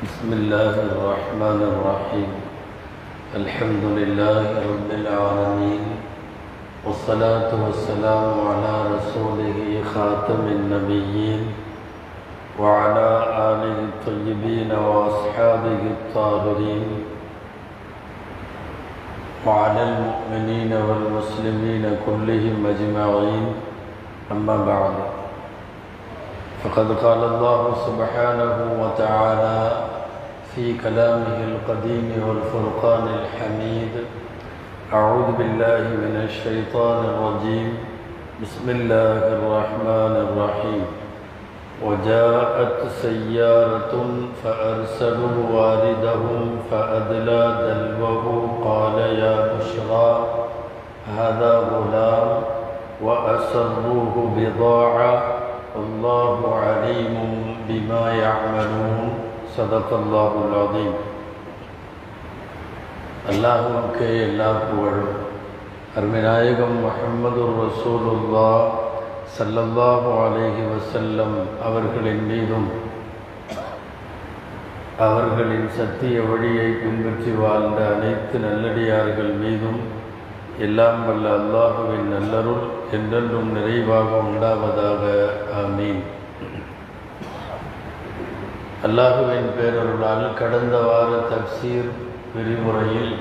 بسم الله الرحمن الرحيم. الحمد لله رب العالمين. والصلاة والسلام على رسوله خاتم النبيين وعلى آله الطيبين وأصحابه الطاهرين. وعلى المؤمنين والمسلمين كلهم أجمعين. أما بعد. فقد قال الله سبحانه وتعالى في كلامه القديم والفرقان الحميد أعوذ بالله من الشيطان الرجيم. بسم الله الرحمن الرحيم. وجاءت سيارة فأرسلوا واردهم فأدلى دلوه قال يا بشرى هذا غلام وأسروه بضاعة الله عليم بما يعملون صدق الله العظيم அல்லாஹுவுக்கு எல்லா புகழும் அருமைநாயகம் முஹம்மது ரசூலுல்லா சல்லல்லாஹு அலைஹி வசல்லம் அவர்களின் மீதும் அவர்களின் சத்திய வழியை பின்பற்றி வாழ்ந்த அனைத்து நல்லடியார்கள் மீதும் எல்லாம் வல்ல அல்லாஹுவின் நல்லருள் என்றென்றும் நிறைவாக உண்டாவதாக. ஆமீன். அல்லாஹுவின் பேரருளால் கடந்த வார தப்சீர் விரிவுரையில்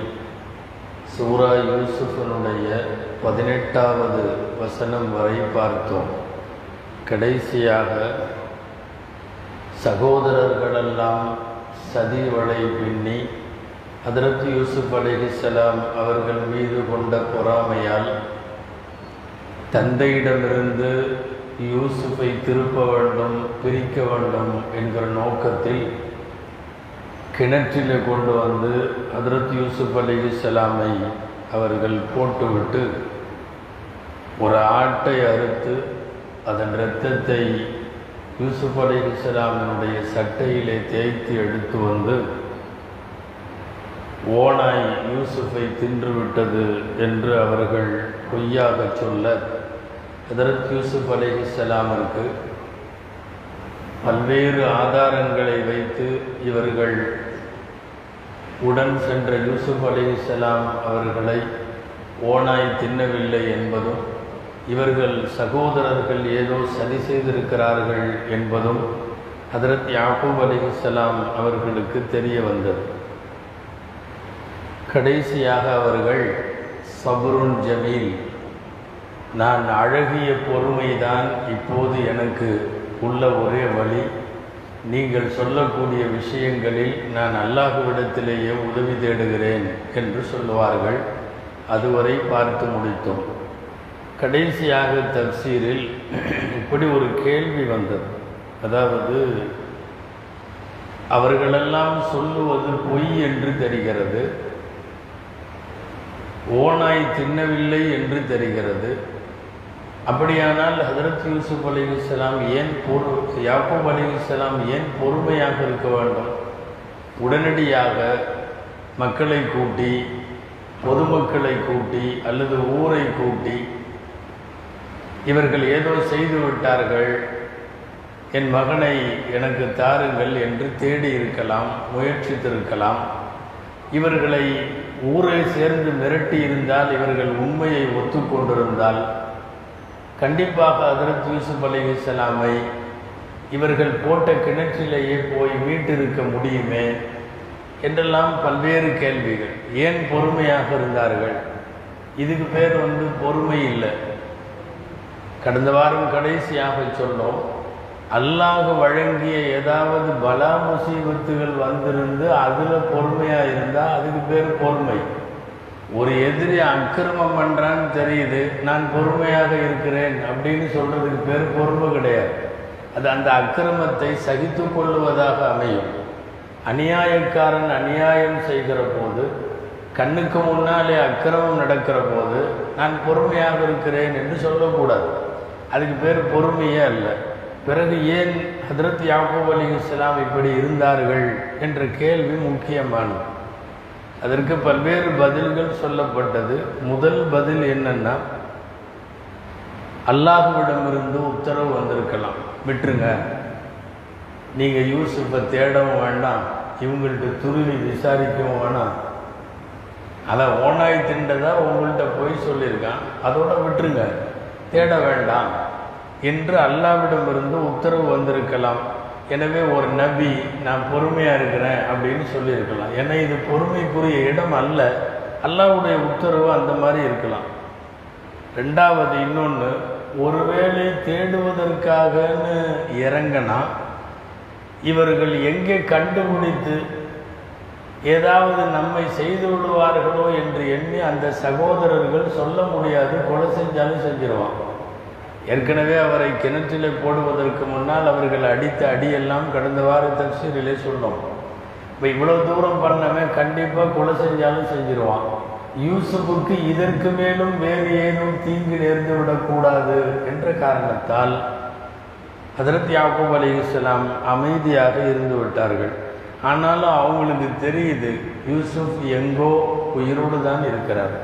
சூரா யூசுஃபனுடைய பதினெட்டாவது வசனம் வரை பார்த்தோம். கடைசியாக சகோதரர்களெல்லாம் சதி வளை பின்னி ஹதரத் யூசுப் அலிஹிசலாம் அவர்கள் மீது கொண்ட பொறாமையால் தந்தையிடமிருந்து யூசுஃபை திருப்ப வேண்டும் பிரிக்க வேண்டும் என்கிற நோக்கத்தில் கிணற்றில் கொண்டு வந்து ஹதரத் யூசுப் அலிஹிசலாமை அவர்கள் போட்டுவிட்டு ஒரு ஆட்டை அறுத்து அதன் இரத்தத்தை யூசுப் அலிஹிசலாமினுடைய சட்டையிலே தேய்த்து எடுத்து வந்து ஓனாய் யூசுஃபை தின்றுவிட்டது என்று அவர்கள் பொய்யாக சொல்ல ஹதரத் யூசுப் அலிஹிசலாமிற்கு பல்வேறு ஆதாரங்களை வைத்து இவர்கள் உடன் சென்ற யூசுப் அலிஹிசலாம் அவர்களை ஓனாய் தின்னவில்லை என்பதும் இவர்கள் சகோதரர்கள் ஏதோ சதி செய்திருக்கிறார்கள் என்பதும் ஹதரத் யாக்கூப் அலிஹிசலாம் அவர்களுக்கு தெரிய வந்தது. கடைசியாக அவர்கள் சபருன் ஜமீல் நான் அழகிய பொறுமைதான் இப்போது எனக்கு உள்ள ஒரே வழி. நீங்கள் சொல்லக்கூடிய விஷயங்களில் நான் அல்லாஹுவிடத்திலேயே உதவி தேடுகிறேன் என்று சொல்லுவார்கள். அதுவரை பார்த்து முடித்தோம். கடைசியாக தப்சீரில் இப்படி ஒரு கேள்வி வந்தது. அதாவது அவர்களெல்லாம் சொல்லுவது பொய் என்று தெரிகிறது. ஓநாய் தின்னவில்லை என்று தெரிகிறது. அப்படியானால் ஹதரத் யூசுப் அலிகுசலாம் ஏன் பொறு யாக்கூப் அலிகுசலாம் ஏன் பொறுமையாக இருக்க வேண்டும்? உடனடியாக மக்களை கூட்டி பொதுமக்களை கூட்டி அல்லது ஊரை கூட்டி இவர்கள் ஏதோ செய்து விட்டார்கள் என் மகனை எனக்கு தாருங்கள் என்று தேடி இருக்கலாம் முயற்சித்திருக்கலாம். இவர்களை ஊரை சேர்ந்து மிரட்டி இருந்தால் இவர்கள் உண்மையை ஒத்துக்கொண்டிருந்தால் கண்டிப்பாக அதிரத் யூசுப் அலிஹலாமை இவர்கள் போட்ட கிணற்றிலேயே போய் மீட்டிருக்க முடியுமே என்றெல்லாம் பல்வேறு கேள்விகள். ஏன் பொறுமையாக இருந்தார்கள்? இதுக்கு பேர் வந்து பொறுமை இல்லை. கடந்த வாரம் கடைசியாக சொன்னோம் அல்லாஹ் வழங்கிய ஏதாவது பலா முசீபத்துகள் வந்திருந்து அதில் பொறுமையாக இருந்தால் அதுக்கு பேர் பொறுமை. ஒரு எதிரி அக்கிரமம் பண்ணுறான்னு தெரியுது நான் பொறுமையாக இருக்கிறேன் அப்படின்னு சொல்கிறதுக்கு பேர் பொறுமை கிடையாது. அது அந்த அக்கிரமத்தை சகித்து கொள்ளுவதாக அமையும். அநியாயக்காரன் அநியாயம் செய்கிற போது கண்ணுக்கு முன்னாலே அக்கிரமம் நடக்கிற போது நான் பொறுமையாக இருக்கிறேன் என்று சொல்லக்கூடாது. அதுக்கு பேர் பொறுமையே இல்லை பிறகு ஏன் ஹதரத் யாக்கூப் அலி இஸ்லாம் இப்படி இருந்தார்கள் என்ற கேள்வி முக்கியமானது. அதற்கு பல்வேறு பதில்கள் சொல்லப்பட்டது. முதல் பதில் என்னென்னா அல்லாஹுவிடமிருந்து உத்தரவு வந்திருக்கலாம். விட்டுருங்க. நீங்கள் யூசுஃபை தேடவும் வேண்டாம். இவங்கள்ட்ட துருவி விசாரிக்கவும் வேணாம். அதை ஓனாய் திண்டதாக உங்கள்கிட்ட போய் சொல்லியிருக்கான். அதோட விட்டுருங்க. தேட வேண்டாம். என்று அல்லாவிடமிருந்து உத்தரவு வந்திருக்கலாம். எனவே ஒரு நபி நான் பொறுமையாக இருக்கிறேன் அப்படின்னு சொல்லியிருக்கலாம். ஏன்னா இது பொறுமைக்குரிய இடம் அல்ல. அல்லாவுடைய உத்தரவு அந்த மாதிரி இருக்கலாம். ரெண்டாவது இன்னொன்று ஒருவேளை தேடுவதற்காகன்னு இறங்கினா இவர்கள் எங்கே கண்டுபிடித்து ஏதாவது நம்மை செய்து விடுவார்களோ என்று எண்ணி அந்த சகோதரர்கள் சொல்ல முடியாது கொலை செஞ்சாலும் செஞ்சிருவான் ஏற்கனவே அவரை கிணற்றிலே போடுவதற்கு முன்னால் அவர்கள் அடித்த அடியெல்லாம் கடந்த வார தப்சீரிலே சொன்னோம். இப்போ இவ்வளோ தூரம் பண்ணவன் கண்டிப்பாக கொலை செஞ்சாலும் செஞ்சிருவான். யூசுஃபுக்கு இதற்கு மேலும் வேறு ஏதும் தீங்கு நேர்ந்து விடக்கூடாது என்ற காரணத்தால் ஹதரத் யாக்கூப் அலிஸ்லாம் அமைதியாக இருந்து விட்டார்கள். ஆனாலும் அவங்களுக்கு தெரியுது யூசுப் எங்கோ உயிரோடு தான் இருக்கிறார்.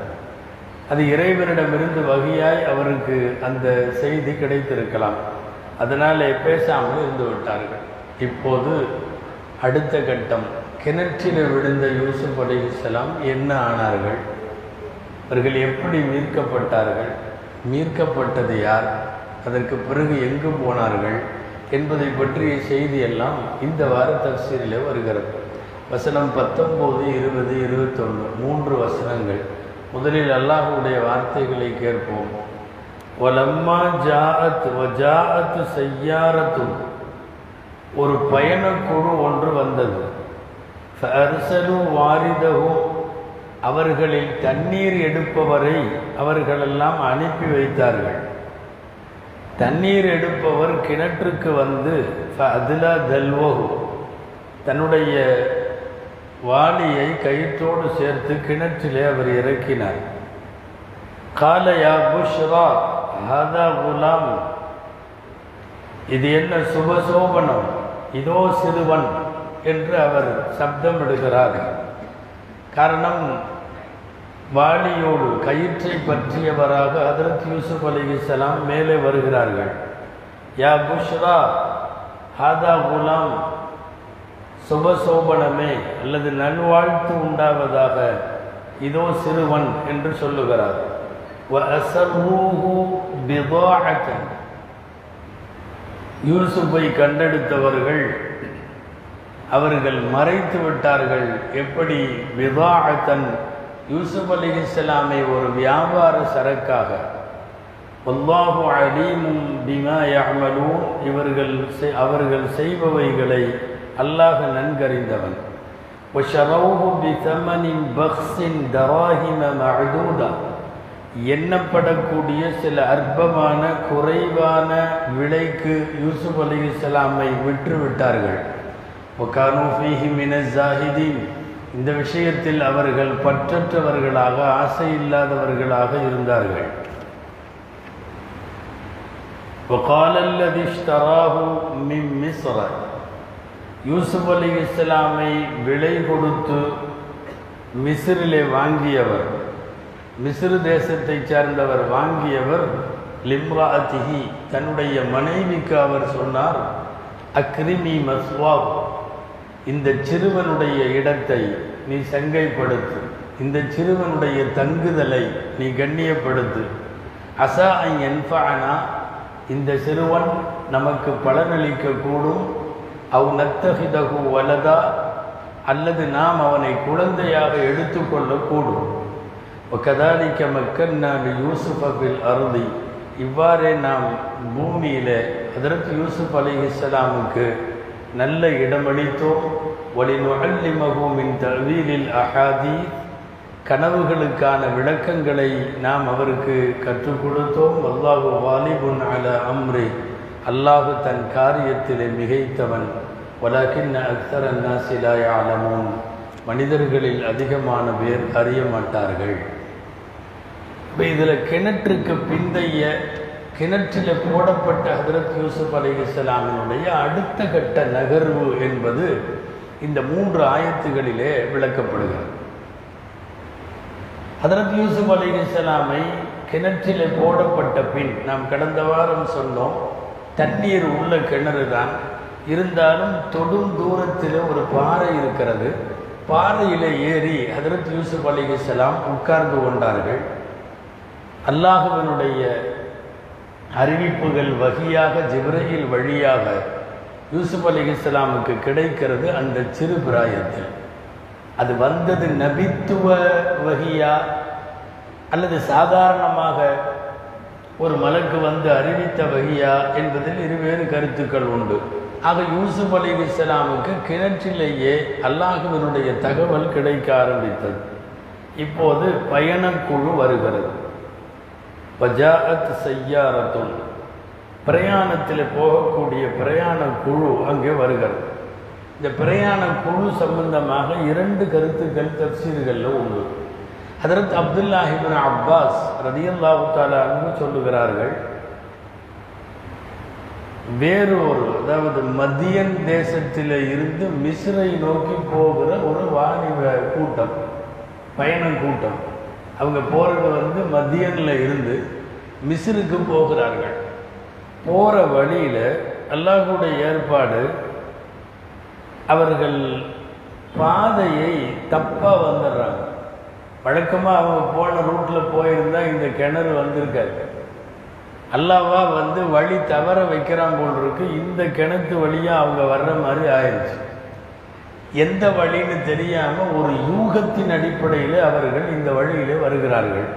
அது இறைவனிடமிருந்து வகையாய் அவருக்கு அந்த செய்தி கிடைத்திருக்கலாம். அதனாலே பேசாமல் இருந்து விட்டார்கள். இப்போது அடுத்த கட்டம். கிணற்றில் விழுந்த யூசுப் அலிஸ்லாம் என்ன ஆனார்கள்? அவர்கள் எப்படி மீட்கப்பட்டார்கள்? மீட்கப்பட்டது யார்? அதற்கு பிறகு எங்கு போனார்கள்? என்பதை பற்றிய செய்தி எல்லாம் இந்த வார தப்சீரில் வருகிறது. வசனம் பத்தொம்போது இருபது இருபத்தொன்று மூன்று வசனங்கள். முதலில் அல்லாஹுடைய வார்த்தைகளை கேட்போம். ஒலம்மா ஜாஅத் வஜாஅத் செய்யாரத்து ஒரு பயணக்குழு ஒன்று வந்தது. ஃபர்சலு வாரிதகும் அவர்களில் தண்ணீர் எடுப்பவரை அவர்களெல்லாம் அனுப்பி வைத்தார்கள். தண்ணீர் எடுப்பவர் கிணற்றுக்கு வந்து அதிலா தல்வகு தன்னுடைய வாளியை கயிற்றோடு சேர்த்து கிணற்றிலே அவர் இறக்கினார். காலையா புஷ்ரா ஹதா குலாம். இது என்ன சுபசோபனம் இதோ சிறுவன் என்று அவர் சப்தம் எடுக்கிறார் காரணம் வாளியோடு கயிற்றை பற்றியவராக ஹதரத் யூசுப் அலிசலாம் மேலே வருகிறார்கள். யா புஷ்ரா ஹாதா குலாம். சுபசோபனமே அல்லது நல்வாழ்த்து உண்டாவதாக இதோ சிறுவன் என்று சொல்லுகிறார். யூசுப்பை கண்டெடுத்தவர்கள் அவர்கள் மறைத்து விட்டார்கள். எப்படி? விவாகத்தன் யூசுப் அலி இஸ்லாமை ஒரு வியாபார சரக்காக. அல்லாஹு அலீமும் பிமா யாமலும் இவர்கள் அவர்கள் செய்பவைகளை அல்லாஹ் நன்கறிந்தவன் وشروه بثمن بخس دراهم معدودة எண்ணப்படக்கூடிய சில அற்பமான குறைவான விலைக்கு யூசுப் அலி இஸ்லாமை விற்று விட்டார்கள் ஒகானூஃபிஹி மின ஜாஹிதீன் இந்த விஷயத்தில் அவர்கள் பற்றற்றவர்களாக ஆசை இல்லாதவர்களாக இருந்தார்கள் وقال الذي اشتراه من مصر யூசுப் அலி இஸ்லாமை விலை கொடுத்து மிஸ்ரிலே வாங்கியவர் மிஸ்ரு தேசத்தைச் சேர்ந்தவர் வாங்கியவர் லிம்ராத்திகி தன்னுடைய மனைவிக்கு அவர் சொன்னார் அக்ரிமி மஸ்வாப் இந்த சிறுவனுடைய இடத்தை நீ சங்கைப்படுத்து இந்த சிறுவனுடைய தங்குதலை நீ கண்ணியப்படுத்து. அசா என்பானா இந்த சிறுவன் நமக்கு பலனளிக்கக்கூடும் அவ் நத்தகிதகு வலதா அல்லது நாம் அவனை குழந்தையாக எடுத்துக்கொள்ளக்கூடும். கதாலிக்க மக்கள் நான் யூசுஃபில் அருதி இவ்வாறே நாம் பூமியில் அதற்கு யூசுப் அலி இஸ்லாமுக்கு நல்ல இடமளித்தோம். ஒலி நுகல்லிமகூமின் தவீலில் அஹாதி கனவுகளுக்கான விளக்கங்களை நாம் அவருக்கு கற்றுக் கொடுத்தோம். வல்லாஹு வாலிபுன் அல அம்ரே அல்லாஹு தன் காரியத்திலே மிகைத்தவன். வலகின் அக்தர் அன்னாசிலாய் ஆலமோன் மனிதர்களில் அதிகமான பேர் அறிய மாட்டார்கள். இப்போ இதில் கிணற்றுக்கு பிந்தைய கிணற்றில் போடப்பட்ட ஹதரத் யூசுப் அலி இஸ்லாமினுடைய அடுத்த கட்ட நகர்வு என்பது இந்த மூன்று ஆயத்துகளிலே விளக்கப்படுகிறது. ஹதரத் யூசுப் அலி இஸ்லாமை கிணற்றில் போடப்பட்ட பின் நாம் கடந்த வாரம் சொன்னோம். தண்ணீர் உள்ள கிணறு தான் இருந்தாலும் தொடும் தூரத்தில் ஒரு பாறை இருக்கிறது. பாறையில் ஏறி ஹதரத் யூசுப் அலிகலாம் உட்கார்ந்து கொண்டார்கள். அல்லாஹுவனுடைய அறிவிப்புகள் வகையாக ஜிப்ரஹில் வழியாக யூசுப் அலி இஸ்லாமுக்கு கிடைக்கிறது அந்த சிறு பிராயத்தில். அது வந்தது நபித்துவ வகையா அல்லது சாதாரணமாக ஒரு மலக்கு வந்து அறிவித்த வகையா என்பதில் இருவேறு கருத்துக்கள் உண்டு. ஆக யூசுப் அலி இஸ்லாமுக்கு கிணற்றிலேயே அல்லாஹுவினுடைய தகவல் கிடைக்க ஆரம்பித்தது. இப்போது பயணக்குழு வருகிறது. பஜாஅத் செய்யாரத்தும் பிரயாணத்தில் போகக்கூடிய பிரயாண குழு அங்கே வருகிறது. இந்த பிரயாண குழு சம்பந்தமாக இரண்டு கருத்துக்கள் தப்சீர்களில் உண்டு. ஹதரத் அப்துல்லாஹிபின் அப்பாஸ் ரதியல்லாஹு தாலான்னு சொல்லுகிறார்கள் வேறொரு அதாவது மதியன் தேசத்தில் இருந்து மிஸ்ரை நோக்கி போகிற ஒரு வாணிப கூட்டம் பயணம் கூட்டம். அவங்க போகிறது வந்து மதியனில் இருந்து மிஸ்ருக்கு போகிறார்கள். போகிற வழியில் அல்லாஹுடைய ஏற்பாடு அவர்கள் பாதையை தப்பாக வந்துடுறாங்க. வழக்கமாக அவங்க போன ரூட்டில் போயிருந்தால் இந்த கிணறு வந்திருக்காரு அல்லாவா வந்து வழி தவற வைக்கிறான் போல் இருக்கு. இந்த கிணத்து வழியாக அவங்க வர்ற மாதிரி ஆயிடுச்சு எந்த வழின்னு தெரியாமல் ஒரு யூகத்தின் அடிப்படையில் அவர்கள் இந்த வழியில் வருகிறார்கள்.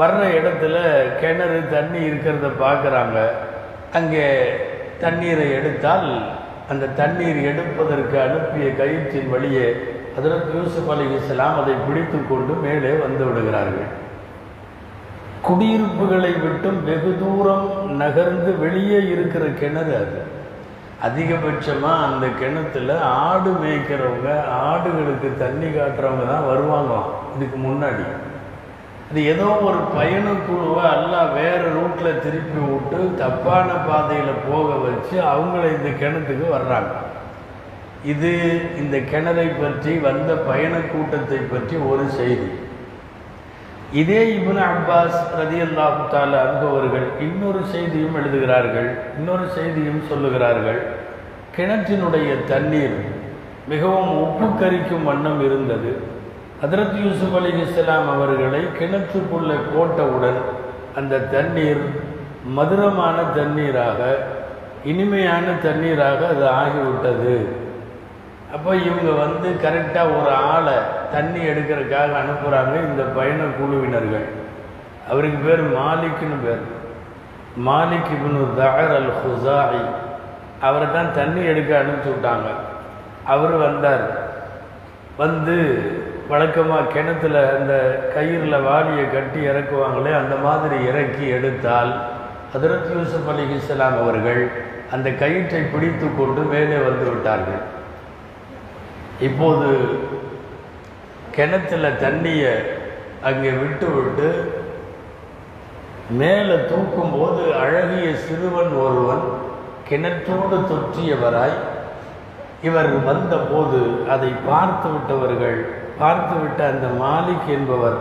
வர்ற இடத்துல கிணறு தண்ணி இருக்கிறத பார்க்குறாங்க அங்கே தண்ணீரை எடுத்தால் அந்த தண்ணீர் எடுப்பதற்கு அனுப்பிய கயிற்றின் வழியே அதற்கு யூசுப் அலி இஸ்லாம் அதை பிடித்து கொண்டு மேலே வந்து விடுகிறார்கள். குடியிருப்புகளை விட்டும் வெகு தூரம் நகர்ந்து வெளியே இருக்கிற கிணறு அது. அதிகபட்சமாக அந்த கிணத்துல ஆடு மேய்க்கிறவங்க ஆடுகளுக்கு தண்ணி காட்டுறவங்க தான் வருவாங்க. இதுக்கு முன்னாடி. அது ஏதோ ஒரு பயணக்குழுவை எல்லாம் வேறு ரூட்டில் திருப்பி விட்டு தப்பான பாதையில் போக வச்சு அவங்கள இந்த கிணத்துக்கு வர்றாங்க. இது இந்த கிணறை பற்றி வந்த பயண கூட்டத்தை பற்றி ஒரு செய்தி. இதே இபுன் அப்பாஸ் ரதி அல்லாஹால அன்பவர்கள் இன்னொரு செய்தியும் எழுதுகிறார்கள் இன்னொரு செய்தியும் சொல்லுகிறார்கள். கிணற்றினுடைய தண்ணீர் மிகவும் உப்பு கரிக்கும் வண்ணம் இருந்தது. ஹதரத் யூசுப் அலி இஸ்லாம் அவர்களை கிணற்றுக்குள்ளே போட்டவுடன் அந்த தண்ணீர் மதுரமான தண்ணீராக இனிமையான தண்ணீராக அது ஆகிவிட்டது. அப்போ இவங்க வந்து கரெக்டாக ஒரு ஆளை தண்ணி எடுக்கிறதுக்காக அனுப்புகிறாங்க இந்த பயண குழுவினர்கள். அவருக்கு பேர் மாலிக்னு பேர். மாலிக் இப்னு தஹர் அல் ஹுசாயி அவரை தான் தண்ணி எடுக்க அனுப்பிச்சி விட்டாங்க. அவர் வந்தார். வந்து வழக்கமாக கிணத்துல அந்த கயிறில் வாளியை கட்டி இறக்குவாங்களே அந்த மாதிரி இறக்கி எடுத்தால் ஹதரத் யூசுப் அலி இஸ்லாம் அவர்கள் அந்த கயிற்றை பிடித்து கொண்டு மேலே வந்து விட்டார்கள். இப்போது கிணத்துல தண்ணியை அங்கே விட்டு விட்டு மேலே தூக்கும்போது அழகிய சிறுவன் ஒருவன் கிணற்றோடு தொற்றியவராய் இவர் வந்தபோது அதை பார்த்து விட்டவர்கள் பார்த்துவிட்ட அந்த மாலிக் என்பவர்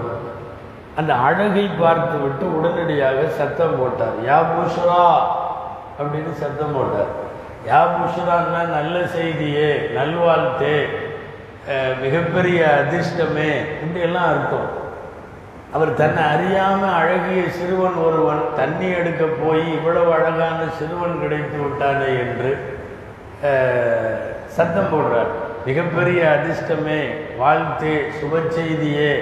அந்த அழகை பார்த்து விட்டு உடனடியாக சத்தம் போட்டார். யா புஷ்ரா அப்படின்னு சத்தம் போட்டார். யா புஷ்ரான்னா நல்ல செய்தியே நல்வாழ்த்தே மிகப்பெரிய அதிர்ஷ்டமே இப்படியெல்லாம் அர்த்தம். அவர் தன்னை அறியாமல் அழகிய சிறுவன் ஒருவன் தண்ணி எடுக்க போய் இவ்வளவு அழகான சிறுவன் கிடைத்து விட்டானே என்று சத்தம் போடுறார். மிகப்பெரிய அதிர்ஷ்டமே வாழ்த்து சுப செய்தியே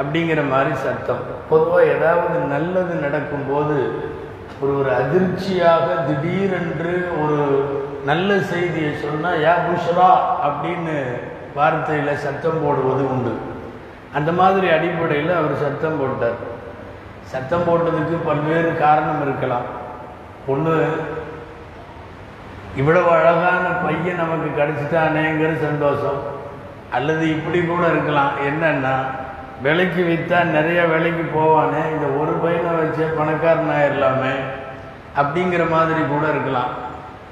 அப்படிங்கிற மாதிரி சத்தம். பொதுவாக ஏதாவது நல்லது நடக்கும்போது ஒரு ஒரு அதிர்ச்சியாக திடீரென்று ஒரு நல்ல செய்தியை சொன்னால் யா புஷ்ரா அப்படின்னு வார்த்தையில் சத்தம் போடுவது உண்டு. அந்த மாதிரி அடிப்படையில் அவர் சத்தம் போட்டார். சத்தம் போட்டதுக்கு பல்வேறு காரணம் இருக்கலாம். ஒன்று இவ்வளவு அழகான பையன் நமக்கு கிடச்சிட்டானேங்கிற சந்தோஷம். அல்லது இப்படி கூட இருக்கலாம். என்னன்னா விலைக்கு விற்றா நிறைய விலைக்கு போவானே இந்த ஒரு பையனை வச்சே பணக்காரன் ஆயிடலாமே அப்படிங்கிற மாதிரி கூட இருக்கலாம்.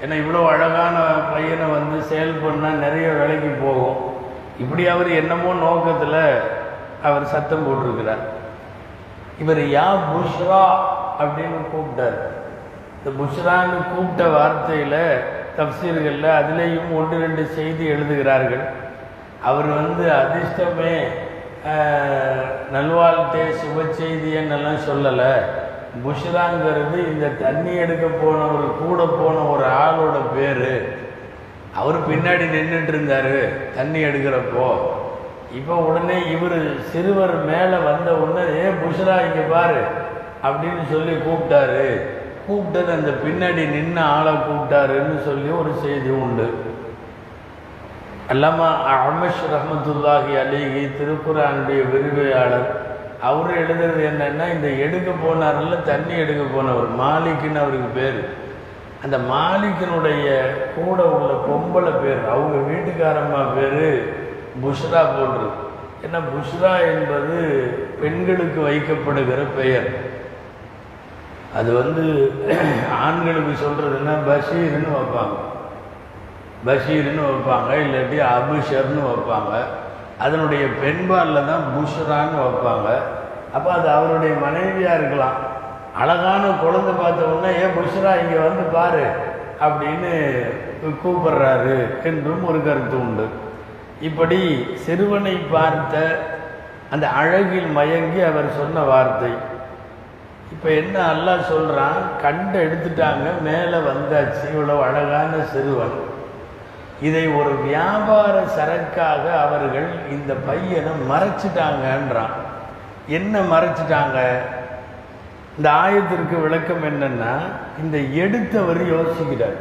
ஏன்னா இவ்வளோ அழகான பையனை வந்து சேல் பண்ணால் நிறைய விலைக்கு போகும். இப்படி அவர் என்னமோ நோக்கத்தில் அவர் சத்தம் போட்டிருக்கிறார். இவர் யா புஷ்ரா அப்படின்னு கூப்பிட்டார். இந்த புஷ்ரான்னு கூப்பிட்ட வார்த்தையில் தப்சீர்களில் அதுலேயும் ஒன்று ரெண்டு செய்தி எழுதுகிறார்கள். அவர் வந்து அதிர்ஷ்டமே நல்வாழ்த்தே சுப செய்தியன்னெல்லாம் சொல்லலை. புஷ்ராங்கிறது இந்த தண்ணி எடுக்க போன ஒரு கூட போன ஒரு ஆளோட பேர். அவர் பின்னாடி நின்றுட்டு இருந்தார் தண்ணி எடுக்கிறப்போ. இப்போ உடனே இவர் சிறுவர் மேலே வந்த உடனே ஏ புஷ்ரா இங்கே பாரு அப்படின்னு சொல்லி கூப்பிட்டாரு. கூப்பிட்டது அந்த பின்னாடி நின்று ஆளை கூப்பிட்டாருன்னு சொல்லி ஒரு செய்தி உண்டு. அல்லாமா அஹமஷ் ரஹமத்துல்லாஹி அலிஹி திருக்குறானுடைய விரிவையாளர் அவர் எழுதுறது என்னன்னா இந்த எடுக்க போனார்ல தண்ணி எடுக்க போனவர் மாலிக்குன்னு அவருக்கு பேர். அந்த மாலிக்கினுடைய கூட உள்ள பொம்பளை பேர் அவங்க வீட்டுக்காரம்மா பேர் புஷ்ரா போன்று ஏன்னா புஷ்ரா என்பது பெண்களுக்கு வைக்கப்படுகிற பெயர். அது வந்து ஆண்களுக்கு சொல்கிறதுன்னா பஷீர்னு வைப்பாங்க. பஷீர்னு வைப்பாங்க இல்லாட்டி அபிஷர்னு வைப்பாங்க. அதனுடைய பெண்பாலில் தான் புஷ்ரான்னு வைப்பாங்க. அப்போ அது அவருடைய மனைவியாக இருக்கலாம். அழகான குழந்தை பார்த்த உடனே ஏன் புஷ்ரா இங்கே வந்து பாரு அப்படின்னு கூப்பிடுறாரு என்றும் ஒரு கருத்து உண்டு. இப்படி சிறுவனை பார்த்த அந்த அழகில் மயங்கி அவர் சொன்ன வார்த்தை. இப்போ என்ன அல்லா சொல்கிறான் கண்டு எடுத்துட்டாங்க மேலே வந்தாச்சு. இவ்வளோ அழகான சிறுவன். இதை ஒரு வியாபார சரக்காக அவர்கள் இந்த பையனை மறைச்சிட்டாங்கன்றான். என்ன மறைச்சிட்டாங்க? இந்த ஆயத்திற்கு விளக்கம் என்னன்னா இந்த எடுத்தவர் யோசிக்கிறார்.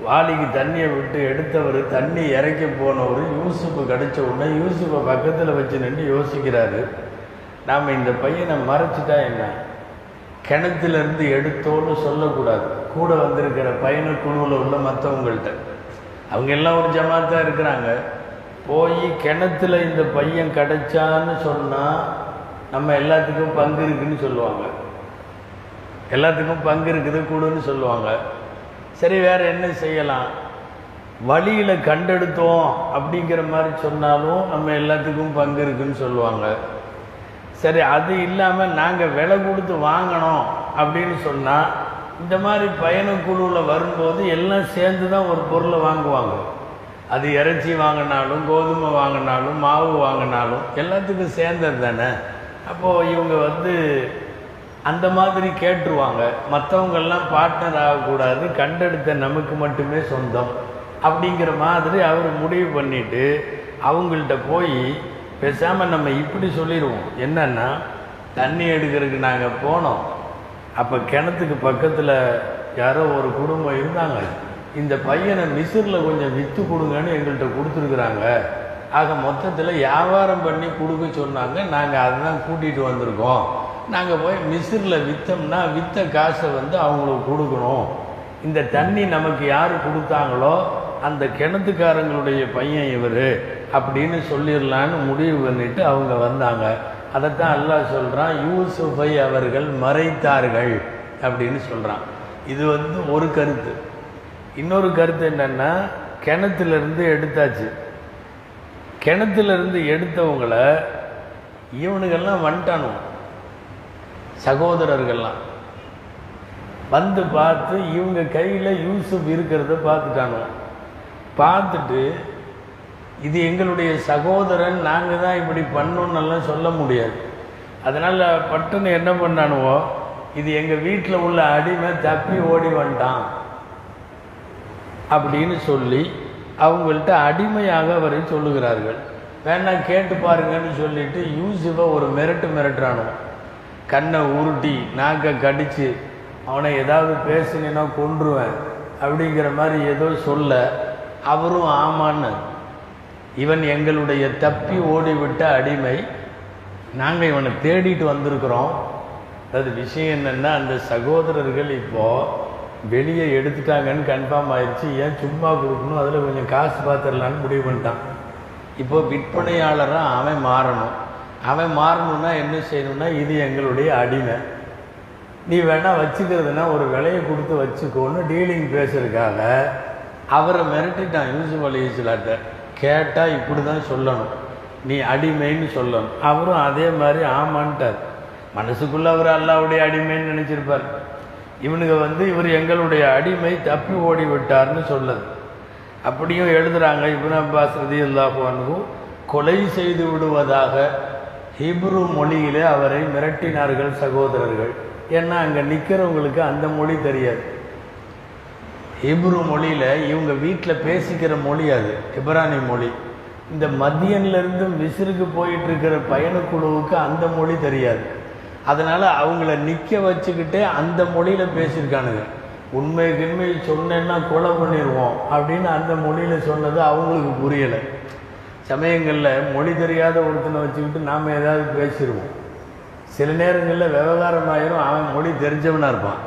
வாளிக்கு தண்ணியை விட்டு எடுத்தவர் தண்ணி இறக்கி போனவர் யூசுப்பு கிடைச்ச உடனே யூசுப்பை பக்கத்தில் வச்சு நின்று யோசிக்கிறாரு. நாம் இந்த பையனை மறைச்சிட்டா என்ன? கிணத்துலேருந்து எடுத்தோன்னு சொல்லக்கூடாது. கூட வந்திருக்கிற பையனை குழுவில் உள்ள மற்றவங்கள்ட்ட அவங்க எல்லாம் ஒரு ஜமாத்தாக இருக்கிறாங்க. போய் கிணத்துல இந்த பையன் கிடைச்சான்னு சொன்னால் நம்ம எல்லாத்துக்கும் பங்கு இருக்குன்னு சொல்லுவாங்க. எல்லாத்துக்கும் பங்கு இருக்குது கூடுன்னு சொல்லுவாங்க. சரி வேற என்ன செய்யலாம்? வழியில் கண்டெடுத்தோம் அப்படிங்கிற மாதிரி சொன்னாலும் நம்ம எல்லாத்துக்கும் பங்கு இருக்குன்னு சொல்லுவாங்க. சரி அது இல்லாமல் நாங்கள் விலை கொடுத்து வாங்கணும் அப்படின்னு சொன்னால் இந்த மாதிரி பயணக்குழுவில் வரும்போது எல்லாம் சேர்ந்து தான் ஒரு பொருளை வாங்குவாங்க. அது இறைச்சி வாங்கினாலும் கோதுமை வாங்கினாலும் மாவு வாங்கினாலும் எல்லாத்துக்கும் சேர்ந்தது தானே? அப்போது இவங்க வந்து அந்த மாதிரி கேட்டுருவாங்க. மற்றவங்கெல்லாம் பார்ட்னர் ஆகக்கூடாது கண்டெடுத்த நமக்கு மட்டுமே சொந்தம் அப்படிங்கிற மாதிரி அவர் முடிவு பண்ணிவிட்டு அவங்கள்ட்ட போய் பேசாமல் நம்ம இப்படி சொல்லிடுவோம் என்னென்னா தண்ணி எடுக்கிறதுக்கு நாங்கள் போனோம். அப்போ கிணத்துக்கு பக்கத்தில் யாரோ ஒரு குடும்பம் இருந்தாங்க. இந்த பையனை மிசிறில் கொஞ்சம் விற்று கொடுங்கன்னு எங்கள்கிட்ட கொடுத்துருக்குறாங்க. ஆக மொத்தத்தில் வியாபாரம் பண்ணி கொடுக்க சொன்னாங்க. நாங்கள் அதை தான் கூட்டிகிட்டு வந்திருக்கோம். நாங்கள் போய் மிசிறில் விற்றோம்னா விற்ற காசை வந்து அவங்களுக்கு கொடுக்கணும். இந்த தண்ணி நமக்கு யார் கொடுத்தாங்களோ அந்த கிணத்துக்காரங்களுடைய பையன் இவர் அப்படின்னு சொல்லிடலான்னு முடிவு பண்ணிட்டு அவங்க வந்தாங்க. அதைத்தான் அல்லாஹ் சொல்கிறான் யூசுஃபை அவர்கள் மறைத்தார்கள் அப்படின்னு சொல்கிறான் இது வந்து ஒரு கருத்து. இன்னொரு கருத்து என்னென்னா கிணத்துலேருந்து எடுத்தாச்சு. கிணத்துலேருந்து எடுத்தவங்கள இவனுங்கெல்லாம் வந்துட்டானுவோம் சகோதரர்கள்லாம். வந்து பார்த்து இவங்க கையில் யூசுப் இருக்கிறத பார்த்துட்டானுவோம் பார்த்துட்டு இது எங்களுடைய சகோதரன் நாங்கள் தான் இப்படி பண்ணோன்னெல்லாம் சொல்ல முடியாது. அதனால் பட்டுன்னு என்ன பண்ணானுவோ இது எங்கள் வீட்டில் உள்ள அடிமை தப்பி ஓடி வந்துட்டான் அப்படின்னு சொல்லி அவங்கள்ட்ட அடிமையாக அவரை சொல்லுகிறார்கள். வேணா கேட்டு பாருங்கன்னு சொல்லிட்டு யூசுஃபை ஒரு மிரட்டு மிரட்டுறானோ கண்ணை உருட்டி நாக்கை கடித்து அவனை ஏதாவது பேசுனேன்னா கொன்றுவேன் அப்படிங்கிற மாதிரி ஏதோ சொல்ல அவரும் ஆமான்னு. இவன் எங்களுடைய தப்பி ஓடிவிட்ட அடிமை. நாங்கள் இவனை தேடிட்டு வந்திருக்கிறோம். அது விஷயம் என்னென்னா அந்த சகோதரர்கள் இப்போது வெளியே எடுத்துட்டாங்கன்னு கன்ஃபார்ம் ஆயிடுச்சு ஏன் சும்மா கொடுக்கணும்? அதில் கொஞ்சம் காசு பார்த்துடலான்னு முடிவு பண்ணிட்டான். இப்போ விற்பனையாளராக அவன் மாறணும். அவன் மாறணும்னா என்ன செய்யணும்னா இது எங்களுடைய அடிமை. நீ வேணால் வச்சுக்கிறதுனா ஒரு விலையை கொடுத்து வச்சுக்கோன்னு டீலிங் பேசுறதுக்காக அவரை மிரட்டிட்டான் யூசுப் அலி இஸ்லாட்ட கேட்டால் இப்படி தான் சொல்லணும். நீ அடிமைன்னு சொல்லணும். அவரும் அதே மாதிரி ஆமான்ட்டார். மனசுக்குள்ளே அவர் அல்லாவுடைய அடிமைன்னு நினச்சிருப்பார். இவனுங்க வந்து இவர் எங்களுடைய அடிமை தப்பி ஓடி விட்டார்னு சொல்லுது. அப்படியும் எழுதுகிறாங்க இப்ன அப்பாஸ் ரதியல்லாஹு அல்லாஹுவானுக்கும் கொலை செய்து விடுவதாக ஹிப்ரு மொழியிலே அவரை மிரட்டினார்கள் சகோதரர்கள். ஏன்னா அங்கே நிற்கிறவங்களுக்கு அந்த மொழி தெரியாது. ஹிப்ரு மொழியில் இவங்க வீட்டில் பேசிக்கிற மொழி அது இப்ரானி மொழி. இந்த மத்தியன்லேருந்து விசிறுக்கு போயிட்டுருக்கிற பயணக்குழுவுக்கு அந்த மொழி தெரியாது. அதனால் அவங்கள நிற்க வச்சுக்கிட்டே அந்த மொழியில் பேசியிருக்கானுங்க. உண்மை உண்மை சொன்னேன்னா கொலை பண்ணிடுவோம் அப்படின்னு அந்த மொழியில் சொன்னது அவங்களுக்கு புரியலை. சமயங்களில் மொழி தெரியாத ஒருத்தனை வச்சுக்கிட்டு நாம் ஏதாவது பேசிடுவோம் சில நேரங்களில் விவகாரமாயிரும் அவன் மொழி தெரிஞ்சவனாக இருப்பான்.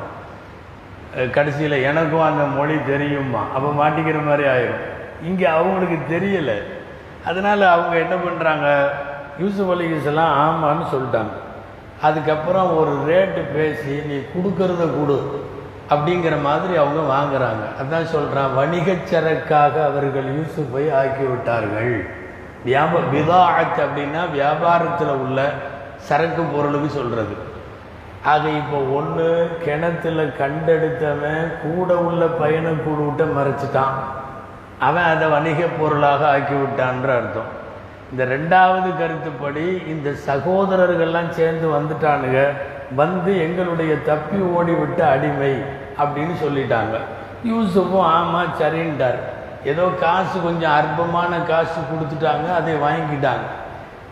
கடைசியில் எனக்கும் அந்த மொழி தெரியுமா அப்போ மாட்டிக்கிற மாதிரி ஆயிரும். இங்கே அவங்களுக்கு தெரியலை. அதனால் அவங்க என்ன பண்ணுறாங்க யூசுப் அலிகிஸ்லாம் ஆமான்னு சொல்லிட்டாங்க. அதுக்கப்புறம் ஒரு ரேட்டு பேசி நீ கொடுக்கறத கொடு. அப்படிங்கிற மாதிரி அவங்க வாங்குறாங்க. அதான் சொல்கிறான் வணிகச் சரக்காக அவர்கள் யூசுஃபை ஆக்கி விட்டார்கள் வியாப ஆச்சு அப்படின்னா வியாபாரத்தில் உள்ள சரக்கு பொருளுக்கு சொல்கிறது அது இப்போ ஒன்று கிணத்துல கண்டெடுத்தவன் கூட உள்ள பையனை கூடுவிட்ட மறைச்சிட்டான். அவன் அதை வணிக பொருளாக ஆக்கிவிட்டான்ற அர்த்தம். இந்த ரெண்டாவது கருத்துப்படி இந்த சகோதரர்கள்லாம் சேர்ந்து வந்துட்டானுங்க. வந்து எங்களுடைய தப்பி ஓடிவிட்ட அடிமை அப்படின்னு சொல்லிட்டாங்க. யூசுஃபும் ஆமாம் சரின்ட்டார். ஏதோ காசு கொஞ்சம் அற்பமான காசு கொடுத்துட்டாங்க அதை வாங்கிக்கிட்டாங்க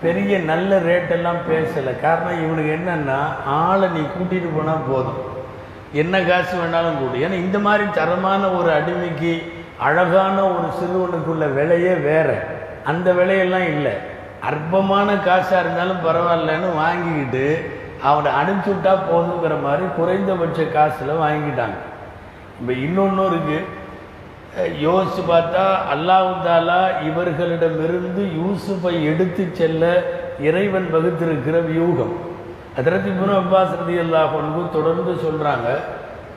பெரிய நல்ல ரேட்டெல்லாம் பேசலை. காரணம் இவனுக்கு என்னென்னா ஆளை நீ கூட்டிகிட்டு போனால் போதும். என்ன காசு வேணாலும் கூட. ஏன்னா இந்த மாதிரி தரமான ஒரு அடிமைக்கு அழகான ஒரு சிறுவனுக்குள்ள விலையே வேற. அந்த விலையெல்லாம் இல்லை. அற்பமான காசாக இருந்தாலும் பரவாயில்லன்னு வாங்கிக்கிட்டு அவனை அனுப்பிச்சு விட்டா போதுங்கிற மாதிரி குறைந்தபட்ச காசில் வாங்கிட்டாங்க. இப்போ இன்னொன்று இருக்குது யோசிச்சு பார்த்தா அல்லாவுந்தாலா இவர்களிடமிருந்து யூசுஃபை எடுத்து செல்ல இறைவன் வகுத்திருக்கிற வியூகம். அதரத்தி முன் அப்பாஸ் ரதி அல்லாஹ் தொடர்ந்து சொல்கிறாங்க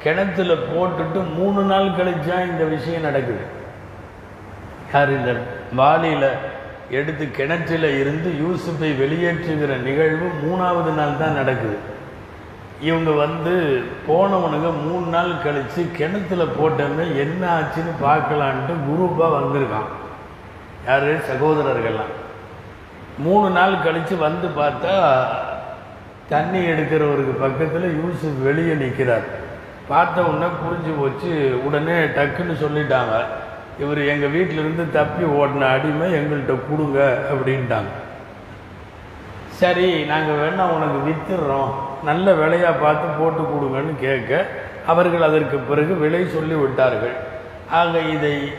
கிணத்துல போட்டுட்டு மூணு நாள் கழிச்சா இந்த விஷயம் நடக்குது. யார் இந்த வாலியில் எடுத்து கிணற்றில் இருந்து யூசுஃபை வெளியேற்றுகிற நிகழ்வு மூணாவது நாள் தான் நடக்குது. இவங்க வந்து போனவனுங்க மூணு நாள் கழித்து கிணத்துல போட்டோமே என்ன ஆச்சுன்னு பார்க்கலான்ட்டு குரூப்பாக வந்திருக்கான். யார்? சகோதரர்கள்லாம். மூணு நாள் கழித்து வந்து பார்த்தா தண்ணி எடுக்கிறவருக்கு பக்கத்தில் யூசுப் வெளியே நிற்கிறார் பார்த்த உடனே புரிஞ்சு போச்சு உடனே டக்குன்னு சொல்லிட்டாங்க. இவர் எங்கள் வீட்டிலேருந்து தப்பி ஓடின அடிமை எங்கள்கிட்ட கொடுங்க அப்படின்ட்டாங்க. சரி நாங்கள் வேணால் உனக்கு விற்றுடுறோம் நல்ல விலையாக பார்த்து போட்டு கொடுங்கன்னு கேட்க அவர்கள் அதற்கு பிறகு விலை சொல்லி விட்டார்கள் ஆக இதை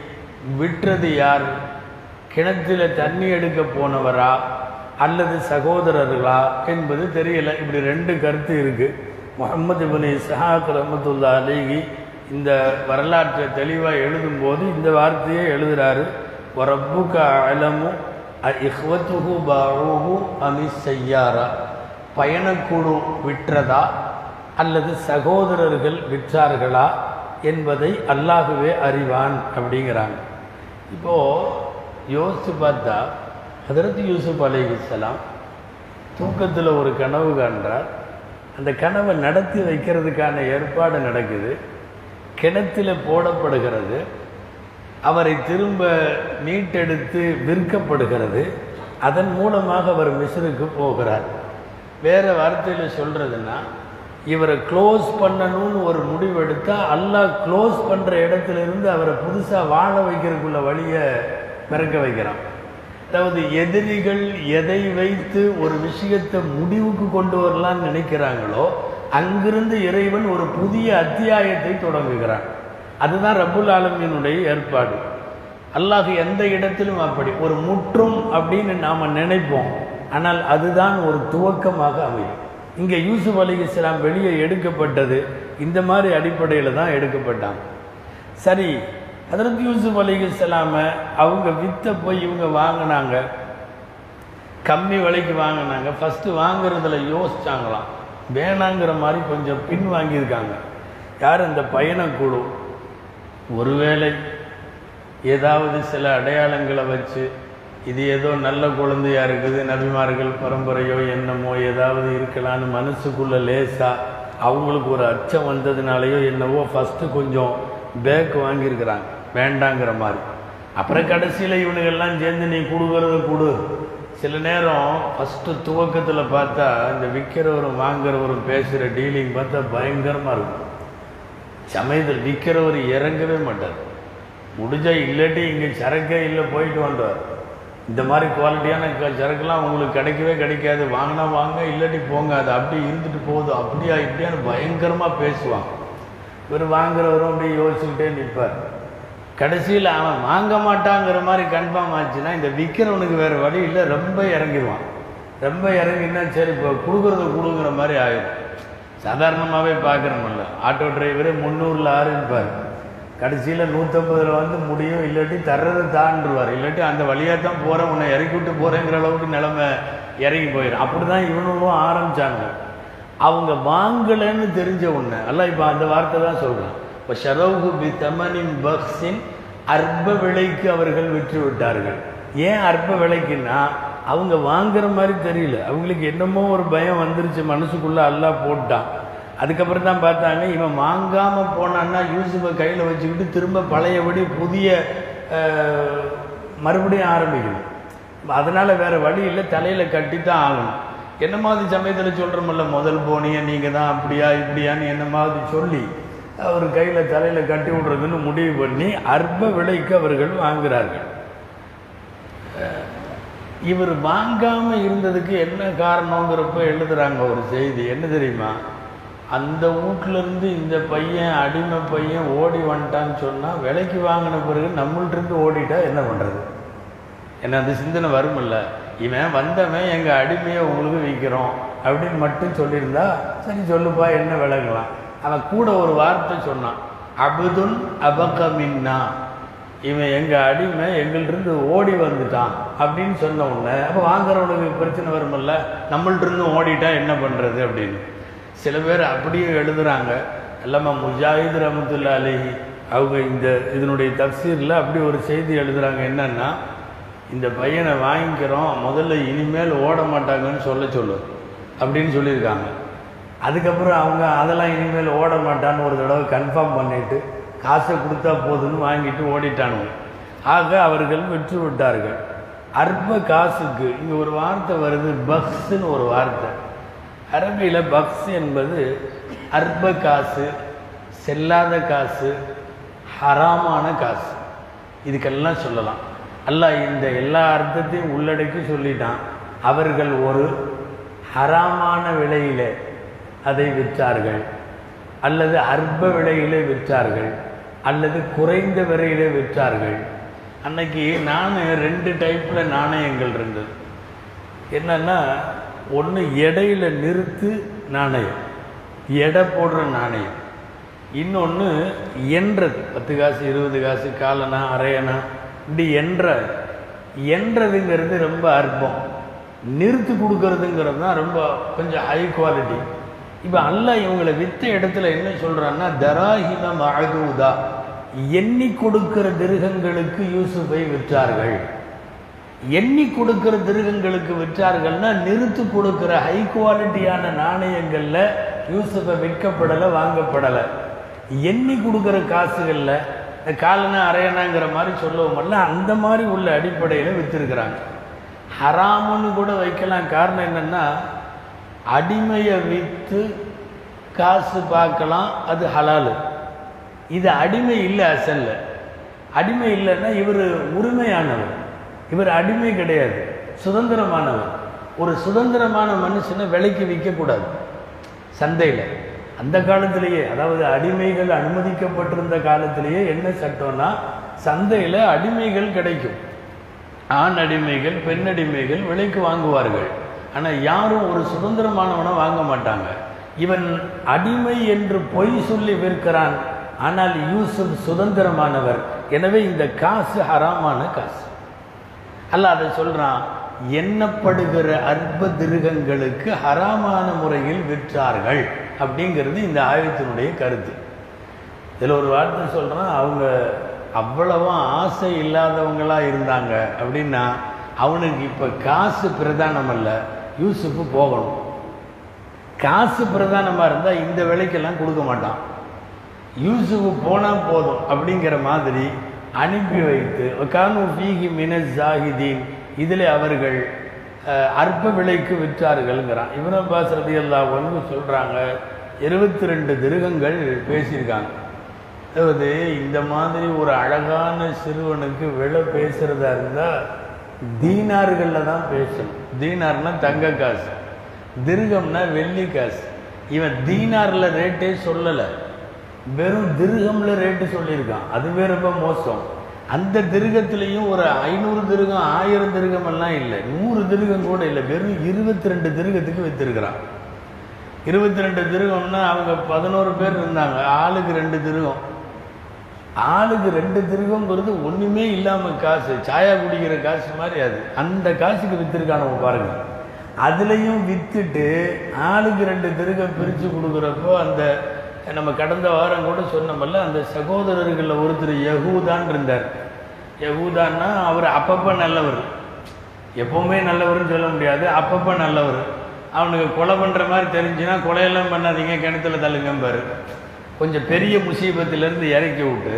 விற்றது யார்? கிணத்தில் தண்ணி எடுக்க போனவரா? அல்லது சகோதரர்களா? என்பது தெரியல. இப்படி ரெண்டு கருத்து இருக்குது முகமது இபின் இஸ்ஹாக் ரஹமத்துல்லா அலிகி இந்த வரலாற்றை தெளிவாக எழுதும்போது இந்த வார்த்தையே எழுதுகிறாரு ஒரப்புக்க அலமும் இஹ்வத்துஹு பாஹு அமி செய்யாரா. பயணக்குழு விற்றதா அல்லது சகோதரர்கள் விற்றார்களா என்பதை அல்லாஹுவே அறிவான் அப்படிங்கிறாங்க. இப்போது யோசித்து பார்த்தா ஹதரத் யூசுப் அலைஹிஸ்ஸலாம் தூக்கத்தில் ஒரு கனவு காண்றார். அந்த கனவை நடத்தி வைக்கிறதுக்கான ஏற்பாடு நடக்குது. கிணத்தில் போடப்படுகிறது. அவரை திரும்ப மீட்டெடுத்து விற்கப்படுகிறது. அதன் மூலமாக அவர் மிஸ்ருக்கு போகிறார். வேறு வார்த்தையில் சொல்கிறதுன்னா இவரை க்ளோஸ் பண்ணணும்னு ஒரு முடிவெடுத்தா அல்லாஹ் க்ளோஸ் பண்ணுற இடத்துல இருந்து அவரை புதுசாக வாழ வைக்கிறதுக்குள்ள வழியை மிரக்க வைக்கிறான். அதாவது எதிரிகள் எதை வைத்து ஒரு விஷயத்தை முடிவுக்கு கொண்டு வரலாம்னு நினைக்கிறாங்களோ அங்கிருந்து இறைவன் ஒரு புதிய அத்தியாயத்தை தொடங்குகிறான். அதுதான் ரபுல் ஆலமீனுடைய ஏற்பாடு. அல்லாஹ் எந்த இடத்திலும் அப்படி ஒரு முற்றும் அப்படின்னு நாம் நினைப்போம். ஆனால் அதுதான் ஒரு துவக்கமாக அமையும். இங்கே யூசுப் அலி இஸ்லாம் வெளியே எடுக்கப்பட்டது இந்த மாதிரி அடிப்படையில் தான் எடுக்கப்பட்டாங்க சரி அதற்கு யூசுப் அலி இஸ்லாமை அவங்க வித்தை போய் இவங்க வாங்கினாங்க கம்மி விலைக்கு வாங்கினாங்க. ஃபஸ்ட்டு வாங்குறதுல யோசிச்சாங்களாம். வேணாங்கிற மாதிரி கொஞ்சம் பின் வாங்கியிருக்காங்க. யார் இந்த பயணக்குழு ஒருவேளை ஏதாவது சில அடையாளங்களை வச்சு இது ஏதோ நல்ல குழந்தையா இருக்குது நபிமார்கள் பரம்பரையோ என்னமோ ஏதாவது இருக்கலான்னு மனசுக்குள்ள லேசா அவங்களுக்கு ஒரு அச்சம் வந்ததுனாலையோ என்னவோ ஃபஸ்ட்டு கொஞ்சம் பேக் வாங்கியிருக்கிறாங்க. வேண்டாங்கிற மாதிரி. அப்புறம் கடைசியில் இவனுங்கெல்லாம் சேர்ந்து நீ கொடுக்கறத கொடு. சில நேரம் ஃபஸ்ட்டு துவக்கத்தில் பார்த்தா இந்த விற்கிறவரும் வாங்குறவரும் பேசுகிற டீலிங் பார்த்தா பயங்கரமாக இருக்கும். சமயத்தில் விற்கிறவர் இறங்கவே மாட்டார். முடிஞ்சா இல்லாட்டி இங்கே சரக்கே இல்லை போயிட்டு வந்தார் இந்த மாதிரி குவாலிட்டியான சரக்குலாம் உங்களுக்கு கிடைக்கவே கிடைக்காது. வாங்கினா வாங்க இல்லாட்டி போங்க. அது அப்படியே இருந்துட்டு போகுது. அப்படியா இப்படியான்னு பயங்கரமாக பேசுவான் இவர் வாங்குறவரும் அப்படியே யோசிச்சுக்கிட்டே நிற்பார். கடைசியில் அவன் வாங்க மாட்டாங்கிற மாதிரி கன்ஃபார்ம் ஆச்சுன்னா இந்த விற்கிறவனுக்கு வேறு வழி இல்லை. ரொம்ப இறங்கிடுவான். ரொம்ப இறங்கினா சரி இப்போ கொடுக்குறத கொடுக்குற மாதிரி ஆயிடும். சாதாரணமாகவே பார்க்குறோம்ல. ஆட்டோ டிரைவரே முந்நூறில் ஆறுப்பார் கடைசியில் நூற்றம்பதில் வந்து முடியும் இல்லாட்டி தர்றதை தாண்டுருவார் இல்லாட்டி அந்த வழியாக தான் போகிறேன் உன்னை இறக்கி விட்டு போகிறேங்கிற அளவுக்கு நிலைமை இறங்கி போயிடும் அப்படி தான் இவனும் ஆரம்பித்தாங்க அவங்க வாங்கலைன்னு தெரிஞ்ச உடனே அல்ல இப்போ அந்த வார்த்தை தான் சொல்கிறேன் இப்போ ஷரவுகு பி தமனின் பக்ஸின் அற்ப விலைக்கு அவர்கள் விற்று விட்டார்கள் ஏன் அற்ப விலைக்குன்னா அவங்க வாங்குற மாதிரி தெரியல. அவங்களுக்கு என்னமோ ஒரு பயம் வந்துருச்சு மனசுக்குள்ளே எல்லாம் போட்டான். அதுக்கப்புறம் தான் பார்த்தாங்க இவன் வாங்காமல் போனான்னா யூசுஃபை கையில் வச்சுக்கிட்டு திரும்ப பழையபடி புதிய மறுபடியும் ஆரம்பிக்கணும் அதனால் வேறு வழி இல்லை தலையில் கட்டி தான் ஆகணும். என்ன மாதிரி சமயத்தில் சொல்கிறோமில்ல முதல் போனிய நீங்கள் தான் அப்படியா இப்படியான்னு என்ன மாதிரி சொல்லி அவர் கையில் தலையில் கட்டி விடுறதுன்னு முடிவு பண்ணி அற்ப விலைக்கு அவர்கள் வாங்குகிறார்கள் இவர் வாங்காமல் இருந்ததுக்கு என்ன காரணங்கிறப்ப எழுதுகிறாங்க ஒரு செய்தி. என்ன தெரியுமா? அந்த வீட்ல இருந்து இந்த பையன் அடிமை பையன் ஓடி வந்துட்டான்னு சொன்னால் விலைக்கு வாங்கின பிறகு நம்மள்ட்ட இருந்து ஓடிட்டா என்ன பண்ணுறது என்ன அந்த சிந்தனை வருமில்ல. இவன் வந்தவன் எங்கள் அடிமையை உங்களுக்கு விற்கிறோம் அப்படின்னு மட்டும் சொல்லியிருந்தா சரி சொல்லுப்பா என்ன விளங்கலாம் அவன் கூட ஒரு வார்த்தை சொன்னான் அபுதுன் அபகமின்னா. இவன் எங்கள் அடிமை எங்கள்கிட்ட ஓடி வந்துட்டான் அப்படின்னு சொன்ன உடனே அப்போ வாங்குறவனுக்கு பிரச்சனை வருமில்ல. நம்மள்ட்ட இருந்து ஓடிட்டா என்ன பண்ணுறது அப்படின்னு. சில பேர் அப்படியே எழுதுறாங்க. எல்லாம முஜாஹித் ரஹமத்துல்லா அலிஹி அவங்க இந்த இதனுடைய தப்சீரில் அப்படி ஒரு செய்தி எழுதுறாங்க. என்னன்னா இந்த பையனை வாங்கிக்கிறோம் முதல்ல இனிமேல் ஓட மாட்டாங்கன்னு சொல்ல சொல்லு. அப்படின்னு சொல்லியிருக்காங்க. அதுக்கப்புறம் அவங்க அதெல்லாம் இனிமேல் ஓட மாட்டான்னு ஒரு தடவை கன்ஃபார்ம் பண்ணிட்டு காசை கொடுத்தா போதுன்னு வாங்கிட்டு ஓடிட்டானுங்க. ஆக அவர்கள் வெற்றி விட்டார்கள். அற்ப காசுக்கு இங்கே ஒரு வார்த்தை வருது பக்ஸ்ன்னு ஒரு வார்த்தை. அரபியில் பக்ஸ் என்பது அற்ப காசு செல்லாத காசு ஹராமான காசு. இதுக்கெல்லாம் சொல்லலாம். அல்லாஹ் இந்த எல்லா அர்த்தத்தையும் உள்ளடக்கி சொல்லிட்டான். அவர்கள் ஒரு ஹராமான விலையிலே அதை விற்றார்கள். அல்லது அற்ப விலையிலே விற்றார்கள். அல்லது குறைந்த விலையிலே விற்றார்கள். அன்னைக்கு நான் ரெண்டு டைப்பில் நாணயங்கள் இருந்தது. என்னன்னா ஒன்று எடையில் நிறுத்து நாணயம். எடை போடுற நாணயம். இன்னொன்று என்றது. பத்து காசு இருபது காசு காலனா அரையனா இப்படி என்ற என்றதுங்கிறது ரொம்ப அற்பம். நிறுத்து கொடுக்கறதுங்கிறது தான் ரொம்ப கொஞ்சம் ஹை குவாலிட்டி இப்போ அல்ல இவங்களை விற்ற இடத்துல என்ன சொல்கிறான்னா தராஹின அழகுதா எண்ணி கொடுக்கிற திருகங்களுக்கு யூசுஃபை விற்றார்கள். எண்ணி கொடுக்கிற திருகங்களுக்கு விற்றார்கள்னா நிறுத்து கொடுக்கிற ஹை குவாலிட்டியான நாணயங்களில் யூசுஃபை விற்கப்படலை வாங்கப்படலை. எண்ணி கொடுக்குற காசுகளில் இந்த காலனா அரையனாங்கிற மாதிரி சொல்லுவோம்ல அந்த மாதிரி உள்ள அடிப்படையில் விற்றுருக்குறாங்க ஹராமுன்னு கூட வைக்கலாம். காரணம் என்னென்னா அடிமையை விற்று காசு பார்க்கலாம் அது ஹலாலு. இது அடிமை இல்லை அசல்ல. அடிமை இல்லைன்னா இவர் உரிமையானவர். இவர் அடிமை கிடையாது. சுதந்திரமானவர். ஒரு சுதந்திரமான மனுஷனை விலைக்கு விற்கக்கூடாது. சந்தையில். அந்த காலத்திலேயே அதாவது அடிமைகள் அனுமதிக்கப்பட்டிருந்த காலத்திலேயே என்ன சட்டம்னா சந்தையில் அடிமைகள் கிடைக்கும். ஆண் அடிமைகள் பெண் அடிமைகள் விலைக்கு வாங்குவார்கள். ஆனால் யாரும் ஒரு சுதந்திரமானவனை வாங்க மாட்டாங்க. இவன் அடிமை என்று பொய் சொல்லி விற்கிறான். ஆனால் யூசுப் சுதந்திரமானவர். எனவே இந்த காசு ஹராமான காசு. அல்ல அதை சொல்கிறான் எண்ணப்படுகிற அற்ப திருகங்களுக்கு ஹராமான முறையில் விற்றார்கள். அப்படிங்கிறது இந்த ஆயத்தினுடைய கருத்து. இதில் ஒரு வார்த்தை சொல்கிறான் அவங்க அவ்வளவா ஆசை இல்லாதவங்களாக இருந்தாங்க அப்படின்னா அவனுக்கு இப்போ காசு பிரதானம் அல்ல யூசுப்பு போகணும். காசு பிரதானமாக இருந்தால் இந்த விலைக்கெல்லாம் கொடுக்க மாட்டான். யூசுஃபு போனால் போதும் அப்படிங்கிற மாதிரி அனுப்பி வைத்து கானு ஃபீஹி மினஸ் ஜாஹிதீன். இதில் அவர்கள் அற்ப விலைக்கு விற்றார்கள்ங்கிறான். இவன் அப்பாஸ் ரதி அல்லா ஒன்று சொல்கிறாங்க இருபத்தி ரெண்டு திருகங்கள் பேசியிருக்காங்க. அதாவது இந்த மாதிரி ஒரு அழகான சிறுவனுக்கு விலை பேசுகிறதா இருந்தால் தீனார்களில் தான் பேசணும். தீனார்னால் தங்க காசு. திருகம்னா வெள்ளி காசு. இவன் தீனாரில் ரேட்டே சொல்லலை. வெறும் திருகம்ல ரேட்டு சொல்லியிருக்கான். அதுவே ரொம்ப மோசம். அந்த திருகத்திலையும் ஒரு ஐநூறு திருகம் ஆயிரம் திருகம் எல்லாம் இல்லை. நூறு திருகம் கூட இல்லை. வெறும் இருபத்தி ரெண்டு திருகத்துக்கு வித்திருக்கிறான். இருபத்தி ரெண்டு திருகம்னா அவங்க பதினோரு பேர் இருந்தாங்க. ஆளுக்கு ரெண்டு திருகம். ஆளுக்கு ரெண்டு திருகங்கிறது ஒன்றுமே இல்லாமல் காசு. சாயா குடிக்கிற காசு மாதிரி அது. அந்த காசுக்கு வித்திருக்கானவங்க பாருங்க. அதுலேயும் வித்துட்டு ஆளுக்கு ரெண்டு திருகம் பிரித்து கொடுக்குறப்போ அந்த நம்ம கடந்த வாரம் கூட சொன்னோம்ல அந்த சகோதரர்களில் ஒருத்தர் யகூதான் இருந்தார். யகூதான்னா அவர் அப்பப்போ நல்லவர். எப்பவுமே நல்லவர்னு சொல்ல முடியாது அப்பப்போ நல்லவர். அவனுக்கு கொலை பண்ணுற மாதிரி தெரிஞ்சுன்னா கொலையெல்லாம் பண்ணாதீங்க கிணத்துல தள்ளுங்கம்பார் கொஞ்சம் பெரிய முசீபத்திலேருந்து இறக்கி விட்டு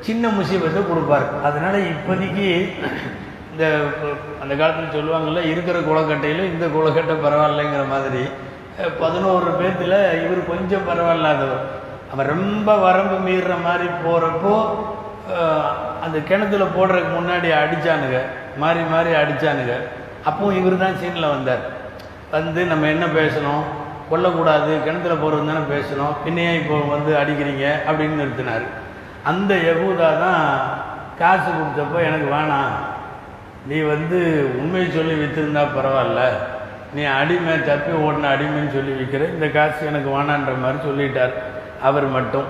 சின்ன முசீபத்தை கொடுப்பார். அதனால் இப்போதைக்கு இந்த அந்த காலத்தில் சொல்லுவாங்கல்ல இருக்கிற குளக்கட்டையில் இந்த குளக்கட்டை பரவாயில்லைங்கிற மாதிரி பதினோரு பேர்த்தில் இவர் கொஞ்சம் பரவாயில்லாதவர். அவன் ரொம்ப வரம்பு மீறுற மாதிரி போகிறப்போ அந்த கிணத்துல போடுறதுக்கு முன்னாடி அடிச்சானுங்க. மாறி மாறி அடிச்சானுங்க. அப்போ இவர் தான் சீனில் வந்தார். வந்து நம்ம என்ன பேசணும்? கொல்லக்கூடாது. கிணத்துல போகிறது தானே பேசணும். பின்னையே இப்போ வந்து அடிக்கிறீங்க? அப்படின்னு நிறுத்தினார். அந்த யகூதா தான் காசு கொடுத்தப்போ எனக்கு வேணாம். நீ வந்து உண்மையை சொல்லி விற்றுருந்தா பரவாயில்ல. நீ அடிமை தப்பி ஓடின அடிமைன்னு சொல்லி விற்கிற. இந்த காசு எனக்கு வேணான்ற மாதிரி சொல்லிட்டார். அவர் மட்டும்.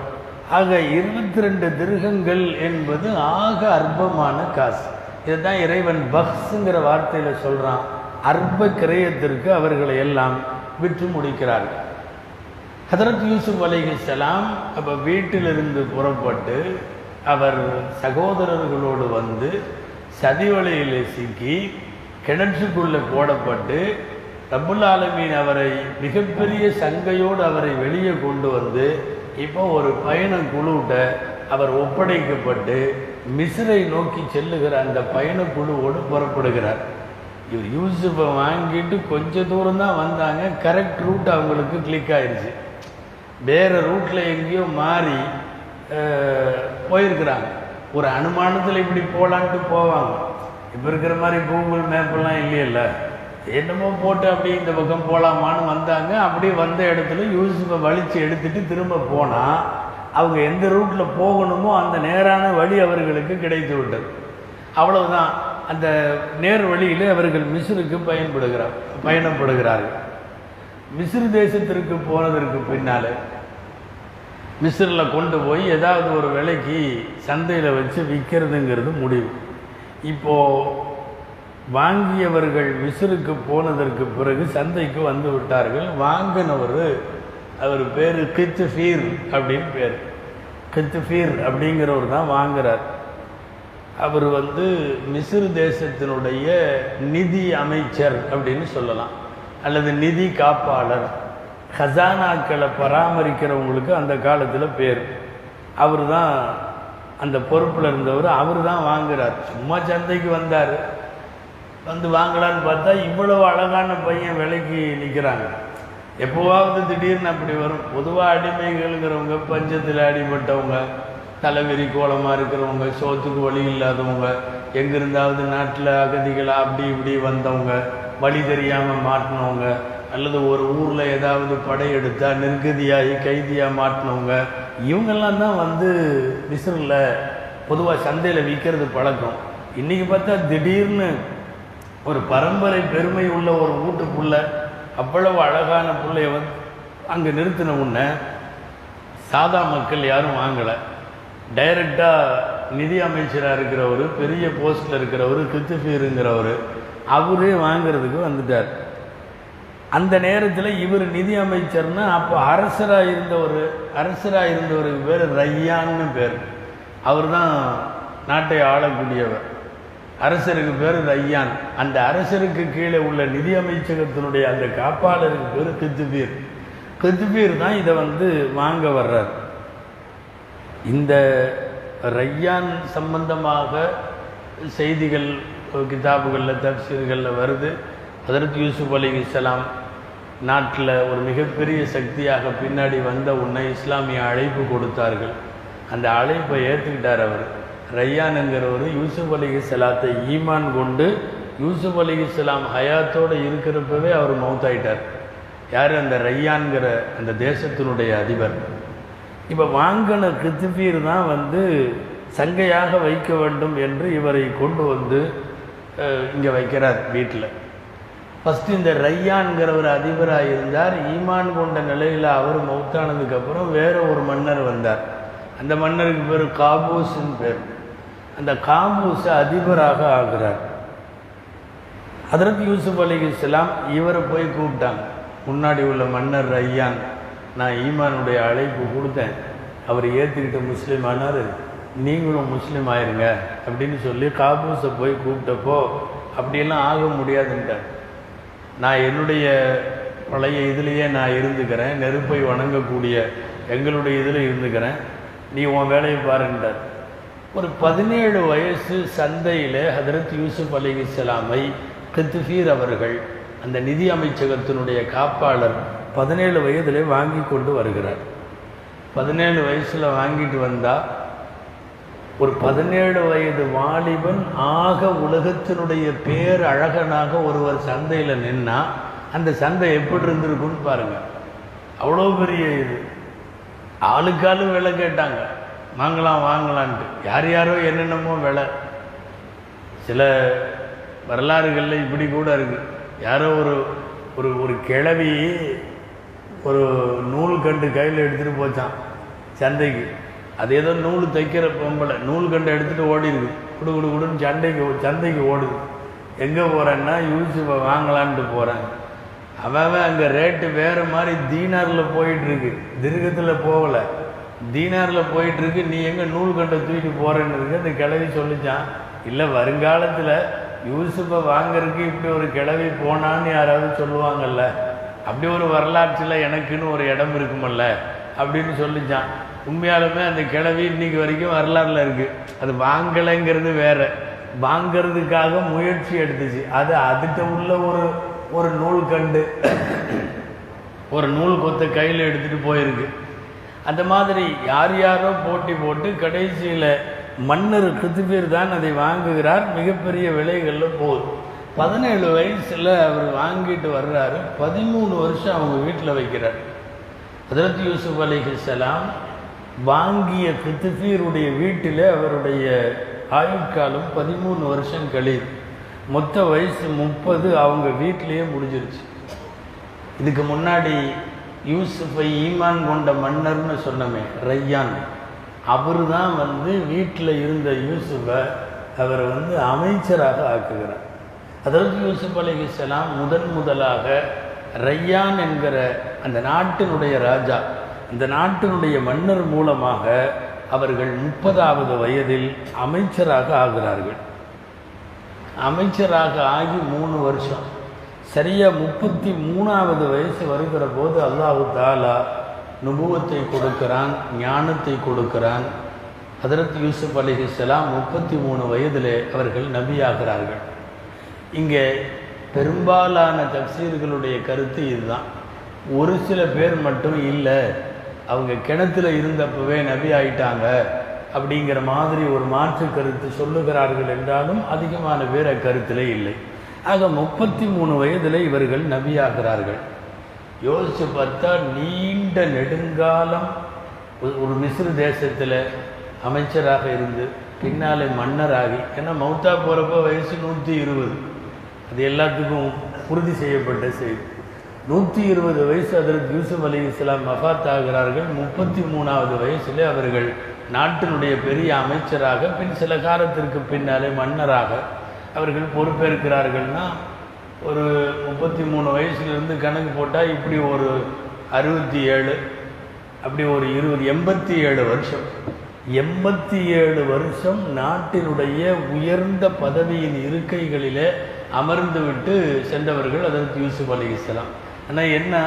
ஆக இருபத்தி ரெண்டு திருகங்கள் என்பது ஆக அற்பமான காசு. இதுதான் இறைவன் பக்ஸுங்கிற வார்த்தையில் சொல்கிறான் அற்ப கிரயத்திற்கு அவர்களை எல்லாம் விற்று முடிக்கிறார்கள் ஹதரத் யூசுப் அலைஹிஸ்ஸலாம் அப்போ வீட்டிலிருந்து புறப்பட்டு அவர் சகோதரர்களோடு வந்து சதிவலையில் சிக்கி கிணற்றுக்குள்ளே போடப்பட்டு ரப்புல் ஆலமீன் அவரை மிகப்பெரிய சங்கையோடு அவரை வெளியே கொண்டு வந்து இப்போ ஒரு பயண குழுவிட்ட அவர் ஒப்படைக்கப்பட்டு மிஸ்ரை நோக்கி செல்லுகிற அந்த பயண குழுவோடு புறப்படுகிறார். இவர் யூசுஃபை வாங்கிட்டு கொஞ்ச தூரம் தான் வந்தாங்க. கரெக்ட் ரூட் அவங்களுக்கு கிளிக் ஆயிடுச்சு வேறு ரூட்டில் எங்கேயோ மாறி போயிருக்கிறாங்க. ஒரு அனுமானத்தில் இப்படி போகலான்ட்டு போவாங்க. இப்போ இருக்கிற மாதிரி கூகுள் மேப்பெல்லாம் இல்லையல்ல? என்னமோ போட்டு அப்படியே இந்த பக்கம் போகலாமான்னு வந்தாங்க. அப்படியே வந்த இடத்துல யூசுஃபை வலித்து எடுத்துட்டு திரும்ப போனால் அவங்க எந்த ரூட்டில் போகணுமோ அந்த நேரான வழி அவர்களுக்கு கிடைத்து விட்டது. அவ்வளவுதான். அந்த நேர் வழியில் அவர்கள் மிஸ்ருக்கு பயன்படுகிறார் பயணப்படுகிறார்கள். மிஸ்ரு தேசத்திற்கு போனதற்கு பின்னால் மிஸ்ரில் கொண்டு போய் ஏதாவது ஒரு விலைக்கு சந்தையில் வச்சு விற்கிறதுங்கிறது முடிவு. இப்போது வாங்கியவர்கள் விசிறுக்கு போனதற்கு பிறகு சந்தைக்கு வந்து விட்டார்கள். வாங்கினவர் அவர் பேர் கித்துஃபீர் அப்படின்னு பேர். கித்துஃபீர் அப்படிங்கிறவர் தான் வாங்குறார். அவர் வந்து மிசிறு தேசத்தினுடைய நிதி அமைச்சர் அப்படின்னு சொல்லலாம். அல்லது நிதி காப்பாளர். ஹசானாக்களை பராமரிக்கிறவங்களுக்கு அந்த காலத்தில் பேர். அவர் தான் அந்த பொறுப்பில் இருந்தவர் அவர் தான் வாங்குறார். சும்மா சந்தைக்கு வந்தார். வந்து வாங்கலான்னு பார்த்தா இவ்வளவு அழகான பையன் விலைக்கு நிற்கிறாங்க எப்போவாவது திடீர்னு அப்படி வரும். பொதுவாக அடிமைகள்ங்கிறவங்க பஞ்சத்தில் அடிபட்டவங்க தலைவெறி கோலமாக இருக்கிறவங்க சோத்துக்கு வழி இல்லாதவங்க எங்கிருந்தாவது நாட்டில் அகதிகளாக அப்படி இப்படி வந்தவங்க வழி தெரியாமல் மாட்டினவங்க அல்லது ஒரு ஊரில் ஏதாவது படையெடுத்தால் நிர்கதியாகி கைதியாக மாட்டினவங்க இவங்கெல்லாம் தான் வந்து மிஷினில் பொதுவாக சந்தையில் விற்கிறது பழக்கம். இன்றைக்கி பார்த்தா திடீர்னு ஒரு பரம்பரை பெருமை உள்ள ஒரு வீட்டுக்குள்ள அவ்வளவு அழகான பிள்ளைய வந்து அங்கே நிறுத்தின உடனே சாதா மக்கள் யாரும் வாங்கலை. டைரக்டாக நிதி அமைச்சராக இருக்கிறவர் பெரிய போஸ்டில் இருக்கிறவர் கித்துஃபீருங்கிறவர் அவரே வாங்குறதுக்கு வந்துட்டார். அந்த நேரத்தில் இவர் நிதி அமைச்சர்னு அப்போ அரசராக இருந்தவர் அரசராக இருந்தவருக்கு பேர் ரையான்னு பேர். அவர் தான் நாட்டை ஆளக்கூடியவர். அரசருக்கு பேர் ரையான் அந்த அரசருக்கு கீழே உள்ள நிதி அமைச்சகத்தினுடைய அந்த காப்பாளருக்கு பேர் கித்துபீர் கிருத்பீர் தான் இதை வந்து வாங்க வர்றார். இந்த ரையான் சம்பந்தமாக செய்திகள் கிதாபுகளில் தப்சீர்களில் வருது. அதற்கு யூசுப் அலி இஸ்லாம் நாட்டில் ஒரு மிகப்பெரிய சக்தியாக பின்னாடி வந்த உன்னை இஸ்லாமிய அழைப்பு கொடுத்தார்கள். அந்த அழைப்பை ஏற்றுக்கிட்டார் அவர். ரையானுங்கிறவர் யூசுப் அலி இஸ்லாத்தை ஈமான் கொண்டு யூசுப் அலி இஸ்லாம் ஹயாத்தோடு இருக்கிறப்பவே அவர் மௌத்தாயிட்டார். யார்? அந்த ரையான்கிற அந்த தேசத்தினுடைய அதிபர். இப்போ வாங்கின கிருத்திபீர் தான் வந்து சங்கையாக வைக்க வேண்டும் என்று இவரை கொண்டு வந்து இங்கே வைக்கிறார் வீட்டில். ஃபஸ்ட்டு இந்த ரையான்கிறவர் அதிபராக இருந்தார். ஈமான் கொண்ட நிலையில் அவர் மௌத்தானதுக்கப்புறம் வேறு ஒரு மன்னர் வந்தார். அந்த மன்னருக்கு பேர் காபூஸ்ன்னு பேர். அந்த காமூச அதிபராக ஆகிறார். அதற்கு யூசுப் அலி இஸ்லாம் இவரை போய் கூப்பிட்டாங்க. முன்னாடி உள்ள மன்னர் ஐயான் நான் ஈமானுடைய அழைப்பு கொடுத்தேன். அவர் ஏற்றுக்கிட்ட முஸ்லீம் ஆனார் நீங்களும் முஸ்லீம் ஆயிருங்க அப்படின்னு சொல்லி காபூஸை போய் கூப்பிட்டப்போ அப்படியெல்லாம் ஆக முடியாதுன்ட்டார். நான் என்னுடைய பழைய இதுலேயே நான் இருந்துக்கிறேன். நெருப்பை வணங்கக்கூடிய எங்களுடைய இதில் இருந்துக்கிறேன். நீ உன் வேலையை பாருன்ட்டார். ஒரு பதினேழு வயசு சந்தையில் ஹதரத் யூசுப் அலி இஸ்லாமை கித்துஃபீர் அவர்கள் அந்த நிதி அமைச்சகத்தினுடைய காப்பாளர் பதினேழு வயதில் வாங்கி கொண்டு வருகிறார். பதினேழு வயசில் வாங்கிட்டு வந்தால் ஒரு பதினேழு வயது வாலிபன் ஆக உலகத்தினுடைய பேர் அழகனாக ஒருவர் சந்தையில் நின்னா அந்த சந்தை எப்படி இருந்திருக்குன்னு பாருங்கள் அவ்வளோ பெரிய இது. ஆளுக்காலும் விலை கேட்டாங்க. வாங்கலாம் வாங்கலான்ட்டு. யார் யாரோ என்னென்னமோ விலை. சில வரலாறுகளில் இப்படி கூட இருக்குது யாரோ ஒரு ஒரு ஒரு கிழவி ஒரு நூல் கண்டு கையில் எடுத்துகிட்டு போச்சான் சந்தைக்கு. அது ஏதோ நூல் தைக்கிற பொம்பளை. நூல் கண்டு எடுத்துகிட்டு ஓடி குடு குடு குடுன்னு சண்டைக்கு சந்தைக்கு ஓடுது. எங்கே போகிறேன்னா யூசுஃபை வாங்கலான்ட்டு போகிறாங்க அவன் அங்கே ரேட்டு வேறு மாதிரி தீனாரில் போயிட்டுருக்கு திருகத்தில் போகலை. தீனாரில் போயிட்டுருக்கு நீ எங்கே நூல் கண்டை தூக்கிட்டு போகிறேன்னு அந்த கிளவி சொல்லிச்சான் இல்லை வருங்காலத்தில் யூசுஃபை வாங்கறதுக்கு இப்படி ஒரு கிளவி போனான்னு யாராவது சொல்லுவாங்கல்ல அப்படி ஒரு வரலாற்றில் எனக்குன்னு ஒரு இடம் இருக்குமல்ல அப்படின்னு சொல்லிச்சான். உண்மையாலுமே அந்த கிழவி இன்னைக்கு வரைக்கும் வரலாறுல இருக்கு. அது வாங்கலைங்கிறது வேற. வாங்கிறதுக்காக முயற்சி எடுத்துச்சு. அது அதுகிட்ட உள்ள ஒரு ஒரு நூல் கண்டு ஒரு நூல் கொத்த கையில் எடுத்துகிட்டு போயிருக்கு. அந்த மாதிரி யார் யாரோ போட்டி போட்டு கடைசியில் மன்னர் கிருத்துபீர் தான் அதை வாங்குகிறார். மிகப்பெரிய விலைகளில் போகுது பதினேழு வயசில் அவர் வாங்கிட்டு வர்றாரு. பதிமூணு வருஷம் அவங்க வீட்டில் வைக்கிறார். ஹதரத் யூசுப் அலிஹலாம் வாங்கிய கிருத்திபீருடைய வீட்டில் அவருடைய ஆயுட்காலம் பதிமூணு வருஷம் கழியுது மொத்த வயசு முப்பது. அவங்க வீட்டிலேயே முடிஞ்சிருச்சு. இதுக்கு முன்னாடி யூசுஃபை ஈமான் கொண்ட மன்னர்னு சொன்னமே ரையான். அவர் தான் வந்து வீட்டில் இருந்த யூசுஃபை அவரை வந்து அமைச்சராக ஆக்குகிறார். அதாவது யூசுப் அலிஹலாம் முதன் முதலாக ரையான் என்கிற அந்த நாட்டினுடைய ராஜா அந்த நாட்டினுடைய மன்னர் மூலமாக அவர்கள் முப்பதாவது வயதில் அமைச்சராக ஆகிறார்கள். அமைச்சராக ஆகி மூணு வருஷம். சரியாக முப்பத்தி மூணாவது வயசு வருகிற போது அல்லாஹு தாலா நுபுவத்தை கொடுக்கிறான் ஞானத்தை கொடுக்கிறான். ஹதரத் யூசுப் அலிஹிஸ்லாம் முப்பத்தி மூணு வயதிலே அவர்கள் நபியாகிறார்கள். இங்கே பெரும்பாலான தப்சீர்களுடைய கருத்து இதுதான். ஒரு சில பேர் மட்டும் இல்லை அவங்க கிணத்துல இருந்தப்பவே நபி ஆயிட்டாங்க அப்படிங்கிற மாதிரி ஒரு மாற்று கருத்து சொல்லுகிறார்கள் என்றாலும் அதிகமான பேர் அக்கருத்திலே இல்லை. ஆக முப்பத்தி மூணு வயதில் இவர்கள் நபியாகிறார்கள். யோசித்து பார்த்தா நீண்ட நெடுங்காலம் ஒரு- ஒரு மிஸ்ரு தேசத்தில் அமைச்சராக இருந்து பின்னாலே மன்னராகி ஏன்னா மௌத்தா போகிறப்ப வயசு நூற்றி இருபது. அது எல்லாத்துக்கும் உறுதி செய்யப்பட்ட செய்தி. நூற்றி இருபது வயசு அதற்கு யூசுப் அலி இஸ்லாம் மஃபாத் ஆகிறார்கள். முப்பத்தி மூணாவது வயசில் அவர்கள் நாட்டினுடைய பெரிய அமைச்சராக பின் சில காலத்திற்கு பின்னாலே மன்னராக அவர்கள் பொறுப்பேற்கிறார்கள்னா ஒரு முப்பத்தி மூணு வயசுலேருந்து கணக்கு போட்டால் இப்படி ஒரு அறுபத்தி ஏழு அப்படி ஒரு இருபது எண்பத்தி ஏழு வருஷம். எண்பத்தி ஏழு வருஷம் நாட்டினுடைய உயர்ந்த பதவியின் இருக்கைகளிலே அமர்ந்து விட்டு சென்றவர்கள் அதற்கு யூசுப் அலி இஸ்லாம். ஆனால் என்ன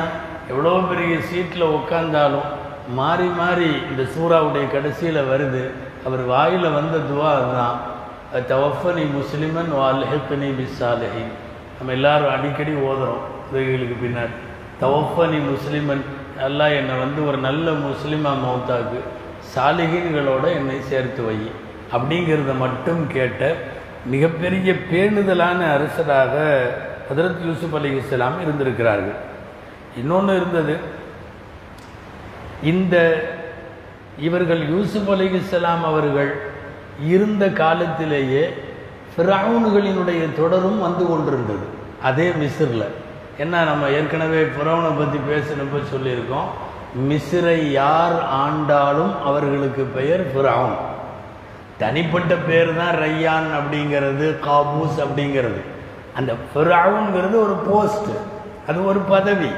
எவ்வளோ பெரிய சீட்டில் உட்காந்தாலும் மாறி மாறி இந்த சூறாவுடைய கடைசியில் வருது. அவர் வாயில் வந்த துவா அதுதான். தவஃபனி முஸ்லிமன் வால்ஹெக்கனி பிசாலஹின் நம்ம எல்லாரும் அடிக்கடி ஓதுறோம் இதுகளுக்கு பின்னாடி தவஃபனி முஸ்லிமன் எல்லாம் என்னை வந்து ஒரு நல்ல முஸ்லிமா மௌத்தாக்கு சாலிகீன்களோட என்னை சேர்த்து வை. அப்படிங்கிறத மட்டும் கேட்ட மிகப்பெரிய பேணுதலான அரசராக ஹதரத் யூசுப் அலி இஸ்லாம் இருந்திருக்கிறார்கள். இன்னொன்று இருந்தது இந்த இவர்கள் யூசுப் அலி இஸ்லாம் அவர்கள் இருந்த காலத்திலேயே ஃபிரவுன்களினுடைய தொடரும் வந்து கொண்டிருந்தது. அதே மிஸ்ரில். என்ன நம்ம ஏற்கனவே ஃபிரவுனை பற்றி பேசினப்ப சொல்லியிருக்கோம். மிஸ்ரை யார் ஆண்டாலும் அவர்களுக்கு பெயர் ஃபிரவுன். தனிப்பட்ட பேர் தான் ரையான் அப்படிங்கிறது காபூஸ் அப்படிங்கிறது. அந்த ஃபிரவுன்கிறது ஒரு போஸ்ட் அது ஒரு பதவி.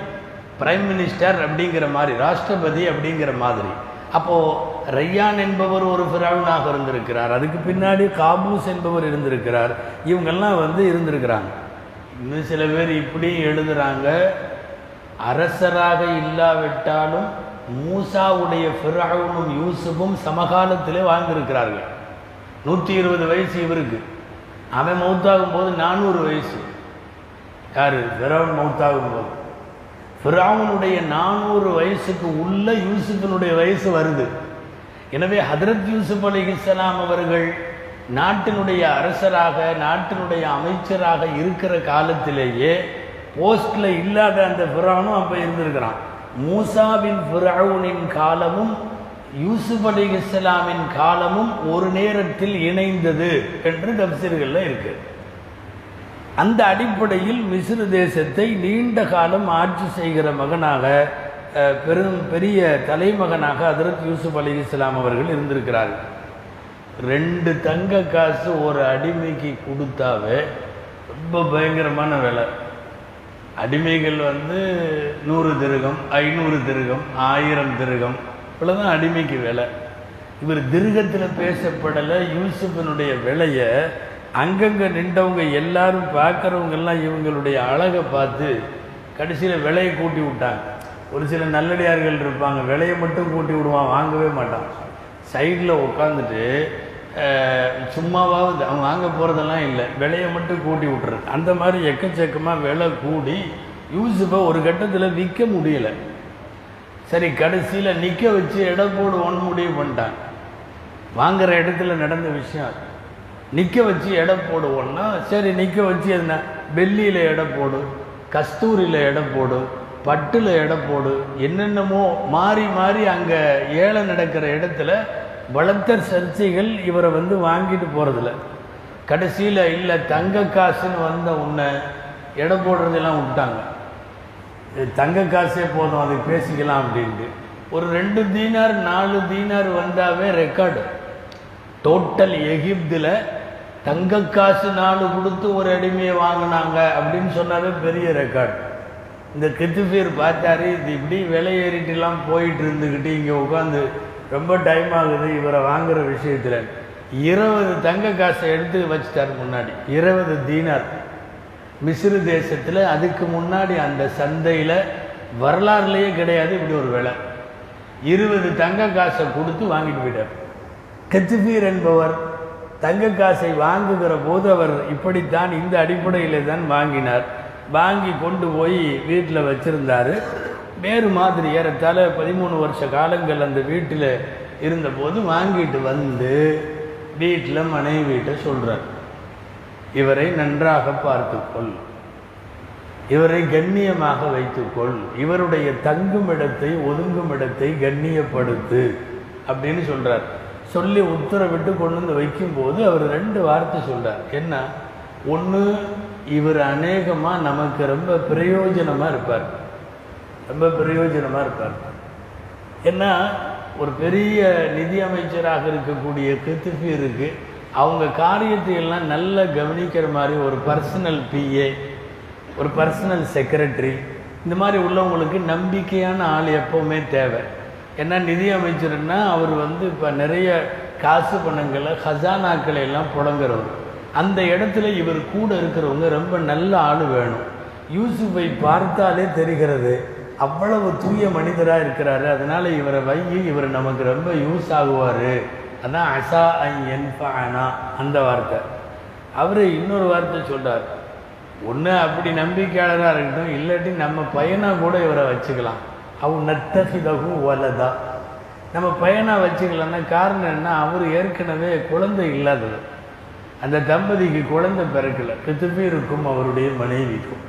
பிரைம் மினிஸ்டர் அப்படிங்கிற மாதிரி ராஷ்டிரபதி அப்படிங்கிற மாதிரி. அப்போது ரையான் என்பவர் ஒரு ஃபிரௌனாக இருந்திருக்கிறார். அதுக்கு பின்னாடி காபூஸ் என்பவர் இருந்திருக்கிறார். இவங்கெல்லாம் வந்து இருந்திருக்கிறாங்க. இன்னும் சில பேர் இப்படி எழுதுகிறாங்க அரசராக இல்லாவிட்டாலும் மூசாவுடைய ஃபிரௌனும் யூசுஃபும் சமகாலத்திலே வாழ்ந்திருக்கிறார்கள். நூற்றி இருபது வயசு இவருக்கு. அவன் மௌத்தாகும் போது நானூறு வயசு. யார்? ஃபிரவுன் மௌத்தாகும் போது. ஃபிராவுனுடைய நானூறு வயசுக்கு உள்ள யூசுஃபினுடைய வயசு வருது. எனவே ஹதரத் யூசுப் அலி இஸ்லாம் அவர்கள் நாட்டினுடைய அரசராக நாட்டினுடைய அமைச்சராக இருக்கிற காலத்திலேயே போஸ்டில் இல்லாத அந்த ஃபிரானும் அப்போ இருந்திருக்கிறான். மூசாவின் ஃபிரவுனின் காலமும் யூசுப் அலி இஸ்லாமின் காலமும் ஒரு நேரத்தில் இணைந்தது என்று தப்சீர்களில் இருக்கு. அந்த அடிப்படையில் மிஸ்ரு தேசத்தை நீண்ட காலம் ஆட்சி செய்கிற மகனாக பெரும் பெரிய தலைமகனாக அதரத் யூசுப் அலி இஸ்லாம் அவர்கள் இருந்திருக்கிறார்கள் ரெண்டு தங்க காசு ஒரு அடிமைக்கு கொடுத்தாவே ரொம்ப பயங்கரமான விலை. அடிமைகள் வந்து நூறு திருகம் ஐநூறு திருகம் ஆயிரம் திருகம் இவ்வளோதான் அடிமைக்கு விலை. இவர் திருகத்தில் பேசப்படலை யூசுஃபினுடைய விலையை அங்கங்கே நின்றவங்க எல்லாரும் பார்க்குறவங்கெல்லாம் இவங்களுடைய அழகை பார்த்து கடைசியில் விலையை கூட்டி விட்டாங்க. ஒரு சில நல்லடியார்கள் இருப்பாங்க. விலையை மட்டும் கூட்டி விடுவான் வாங்கவே மாட்டான். சைடில் உட்காந்துட்டு சும்மாவாவது அவன் வாங்க போகிறதெல்லாம் இல்லை. விலையை மட்டும் கூட்டி விட்டுறது. அந்த மாதிரி எக்கச்சக்கமாக விலை கூடி யூசுஃபை ஒரு கட்டத்தில் விற்க முடியல. சரி கடைசியில் நிற்க வச்சு எடை போடுவோன்னு முடிவு பண்ணிட்டான். வாங்குகிற இடத்துல நடந்த விஷயம் நிற்க வச்சு எடை போடுவோன்னா சரி நிற்க வச்சு என்ன? வெள்ளியில் எடை போடு கஸ்தூரியில் எடை போடு பட்டில் எடை போடு. என்னென்னமோ மாறி மாறி அங்கே ஏழை நடக்கிற இடத்துல வளர்த்தர் சர்ச்சைகள் இவரை வந்து வாங்கிட்டு போகிறதில்ல கடைசியில் இல்லை தங்க காசுன்னு வந்த உன்னை எடை போடுறதெல்லாம் விட்டாங்க. தங்க காசே போதும் அதை பேசிக்கலாம் அப்படின்ட்டு. ஒரு ரெண்டு தீனார் நாலு தீனார் வந்தாவே ரெக்கார்டு. டோட்டல் எகிப்தில் தங்க காசு நாலு கொடுத்து ஒரு அடிமையை வாங்கினாங்க அப்படின்னு சொன்னாவே பெரிய ரெக்கார்டு. இந்த கித்துஃபீர் பார்த்தாரு இது இப்படி விலை ஏறிட்டுலாம் போயிட்டு இருந்துக்கிட்டு இங்கே உட்காந்து ரொம்ப டைம் ஆகுது இவரை வாங்குகிற விஷயத்தில். இருபது தங்க காசை எடுத்து வச்சுட்டார் முன்னாடி. இருபது தீனார். மிஸ்ரு தேசத்தில் அதுக்கு முன்னாடி அந்த சந்தையில் வரலாறுலேயே கிடையாது இப்படி ஒரு விலை. இருபது தங்க காசை கொடுத்து வாங்கிட்டு போயிட்டார். கெத்துபீர் என்பவர் தங்க காசை வாங்குகிற போது அவர் இப்படித்தான் இந்த அடிப்படையில் தான் வாங்கினார். வாங்கி கொண்டு போய் வீட்டில் வச்சுருந்தார். வேறு மாதிரி ஏறத்தாழ பதிமூணு வருஷ காலங்கள் அந்த வீட்டில் இருந்தபோது வாங்கிட்டு வந்து வீட்டில் மனைவி வீட்டை சொல்கிறார் இவரை நன்றாக பார்த்துக்கொள். இவரை கண்ணியமாக வைத்துக்கொள். இவருடைய தங்கும் இடத்தை ஒதுங்கும் இடத்தை கண்ணியப்படுத்து. அப்படின்னு சொல்கிறார் சொல்லி உத்தரவிட்டு கொண்டு வந்து வைக்கும்போது அவர் ரெண்டு வார்த்தை சொல்கிறார் என்ன? ஒன்று இவர் அநேகமாக நமக்கு ரொம்ப பிரயோஜனமாக இருப்பார். ரொம்ப பிரயோஜனமாக இருப்பார். ஏன்னா ஒரு பெரிய நிதி அமைச்சராக இருக்கக்கூடிய கிருத்திஃபீருக்கு அவங்க காரியத்தை எல்லாம் நல்லா கவனிக்கிற மாதிரி ஒரு பர்சனல் பிஏ ஒரு பர்சனல் செக்ரட்டரி இந்த மாதிரி உள்ளவங்களுக்கு நம்பிக்கையான ஆள் எப்போவுமே தேவை. ஏன்னா நிதி அமைச்சர்னா அவர் வந்து இப்போ நிறைய காசு பணங்களை ஹசானாக்களை எல்லாம் புழங்குறவர். அந்த இடத்துல இவர் கூட இருக்கிறவங்க ரொம்ப நல்ல ஆள் வேணும். யூசுஃபை பார்த்தாலே தெரிகிறது. அவ்வளவு தூய மனிதராக இருக்கிறாரு. அதனால இவரை வையி இவர் நமக்கு ரொம்ப யூஸ் ஆகுவார். அதான் அசா ஐன் அந்த வார்த்தை. அவர் இன்னொரு வார்த்தை சொல்கிறார் ஒன்று அப்படி நம்பிக்கையாளராக இருக்கட்டும் இல்லாட்டி நம்ம பையனாக கூட இவரை வச்சுக்கலாம். அவன் நத்தகிதகு வலதா. நம்ம பையனாக வச்சுக்கலாம்னா காரணம் என்ன? அவர் ஏற்கனவே குழந்தை இல்லாதது அந்த தம்பதிக்கு குழந்தை பிறக்கல. பித்துப்பீருக்கும் அவருடைய மனைவிக்கும்.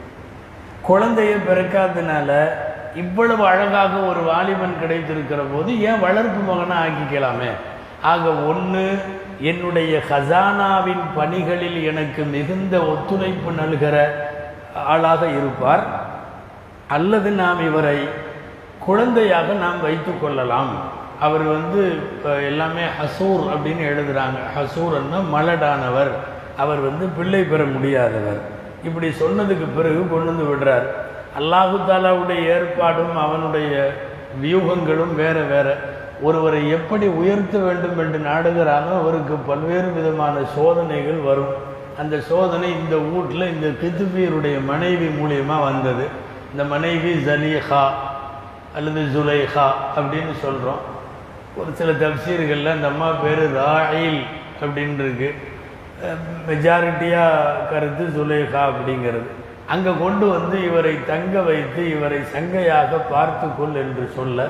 குழந்தையை பிறக்காதனால இவ்வளவு அழகாக ஒரு வாலிபன் கிடைத்திருக்கிற போது ஏன் வளர்ப்பு மகனாக ஆக்கிக்கலாமே? ஆக ஒன்று என்னுடைய ஹசானாவின் பணிகளில் எனக்கு மிகுந்த ஒத்துழைப்பு நல்கிற ஆளாக இருப்பார். அல்லது நாம் இவரை குழந்தையாக நாம் வைத்து கொள்ளலாம். அவர் வந்து எல்லாமே ஹசூர் அப்படின்னு எழுதுறாங்க. ஹசூர்ன்னா மலடானவர். அவர் வந்து பிள்ளை பெற முடியாதவர். இப்படி சொன்னதுக்கு பிறகு கொண்டு வந்து விடுறார். அல்லாஹு தாலாவுடைய ஏற்பாடும் அவனுடைய வியூகங்களும் வேற வேற. ஒருவரை எப்படி உயர்த்த வேண்டும் என்று நாடுகிறானோ அவருக்கு பல்வேறு விதமான சோதனைகள் வரும். அந்த சோதனை இந்த வீட்டில் இந்த கித்துபீருடைய மனைவி மூலியமாக வந்தது. இந்த மனைவி ஜலீஹா அல்லது ஜுலைஹா அப்படின்னு சொல்கிறோம் ஒரு சில தப்சீர்களில் அந்த அம்மா பேர் ராயில் அப்படின்னு இருக்கு மெஜாரிட்டியாக கருத்து சுலேகா அப்படிங்கிறது. அங்கே கொண்டு வந்து இவரை தங்க வைத்து இவரை சங்கையாக பார்த்துக்கொள் என்று சொல்ல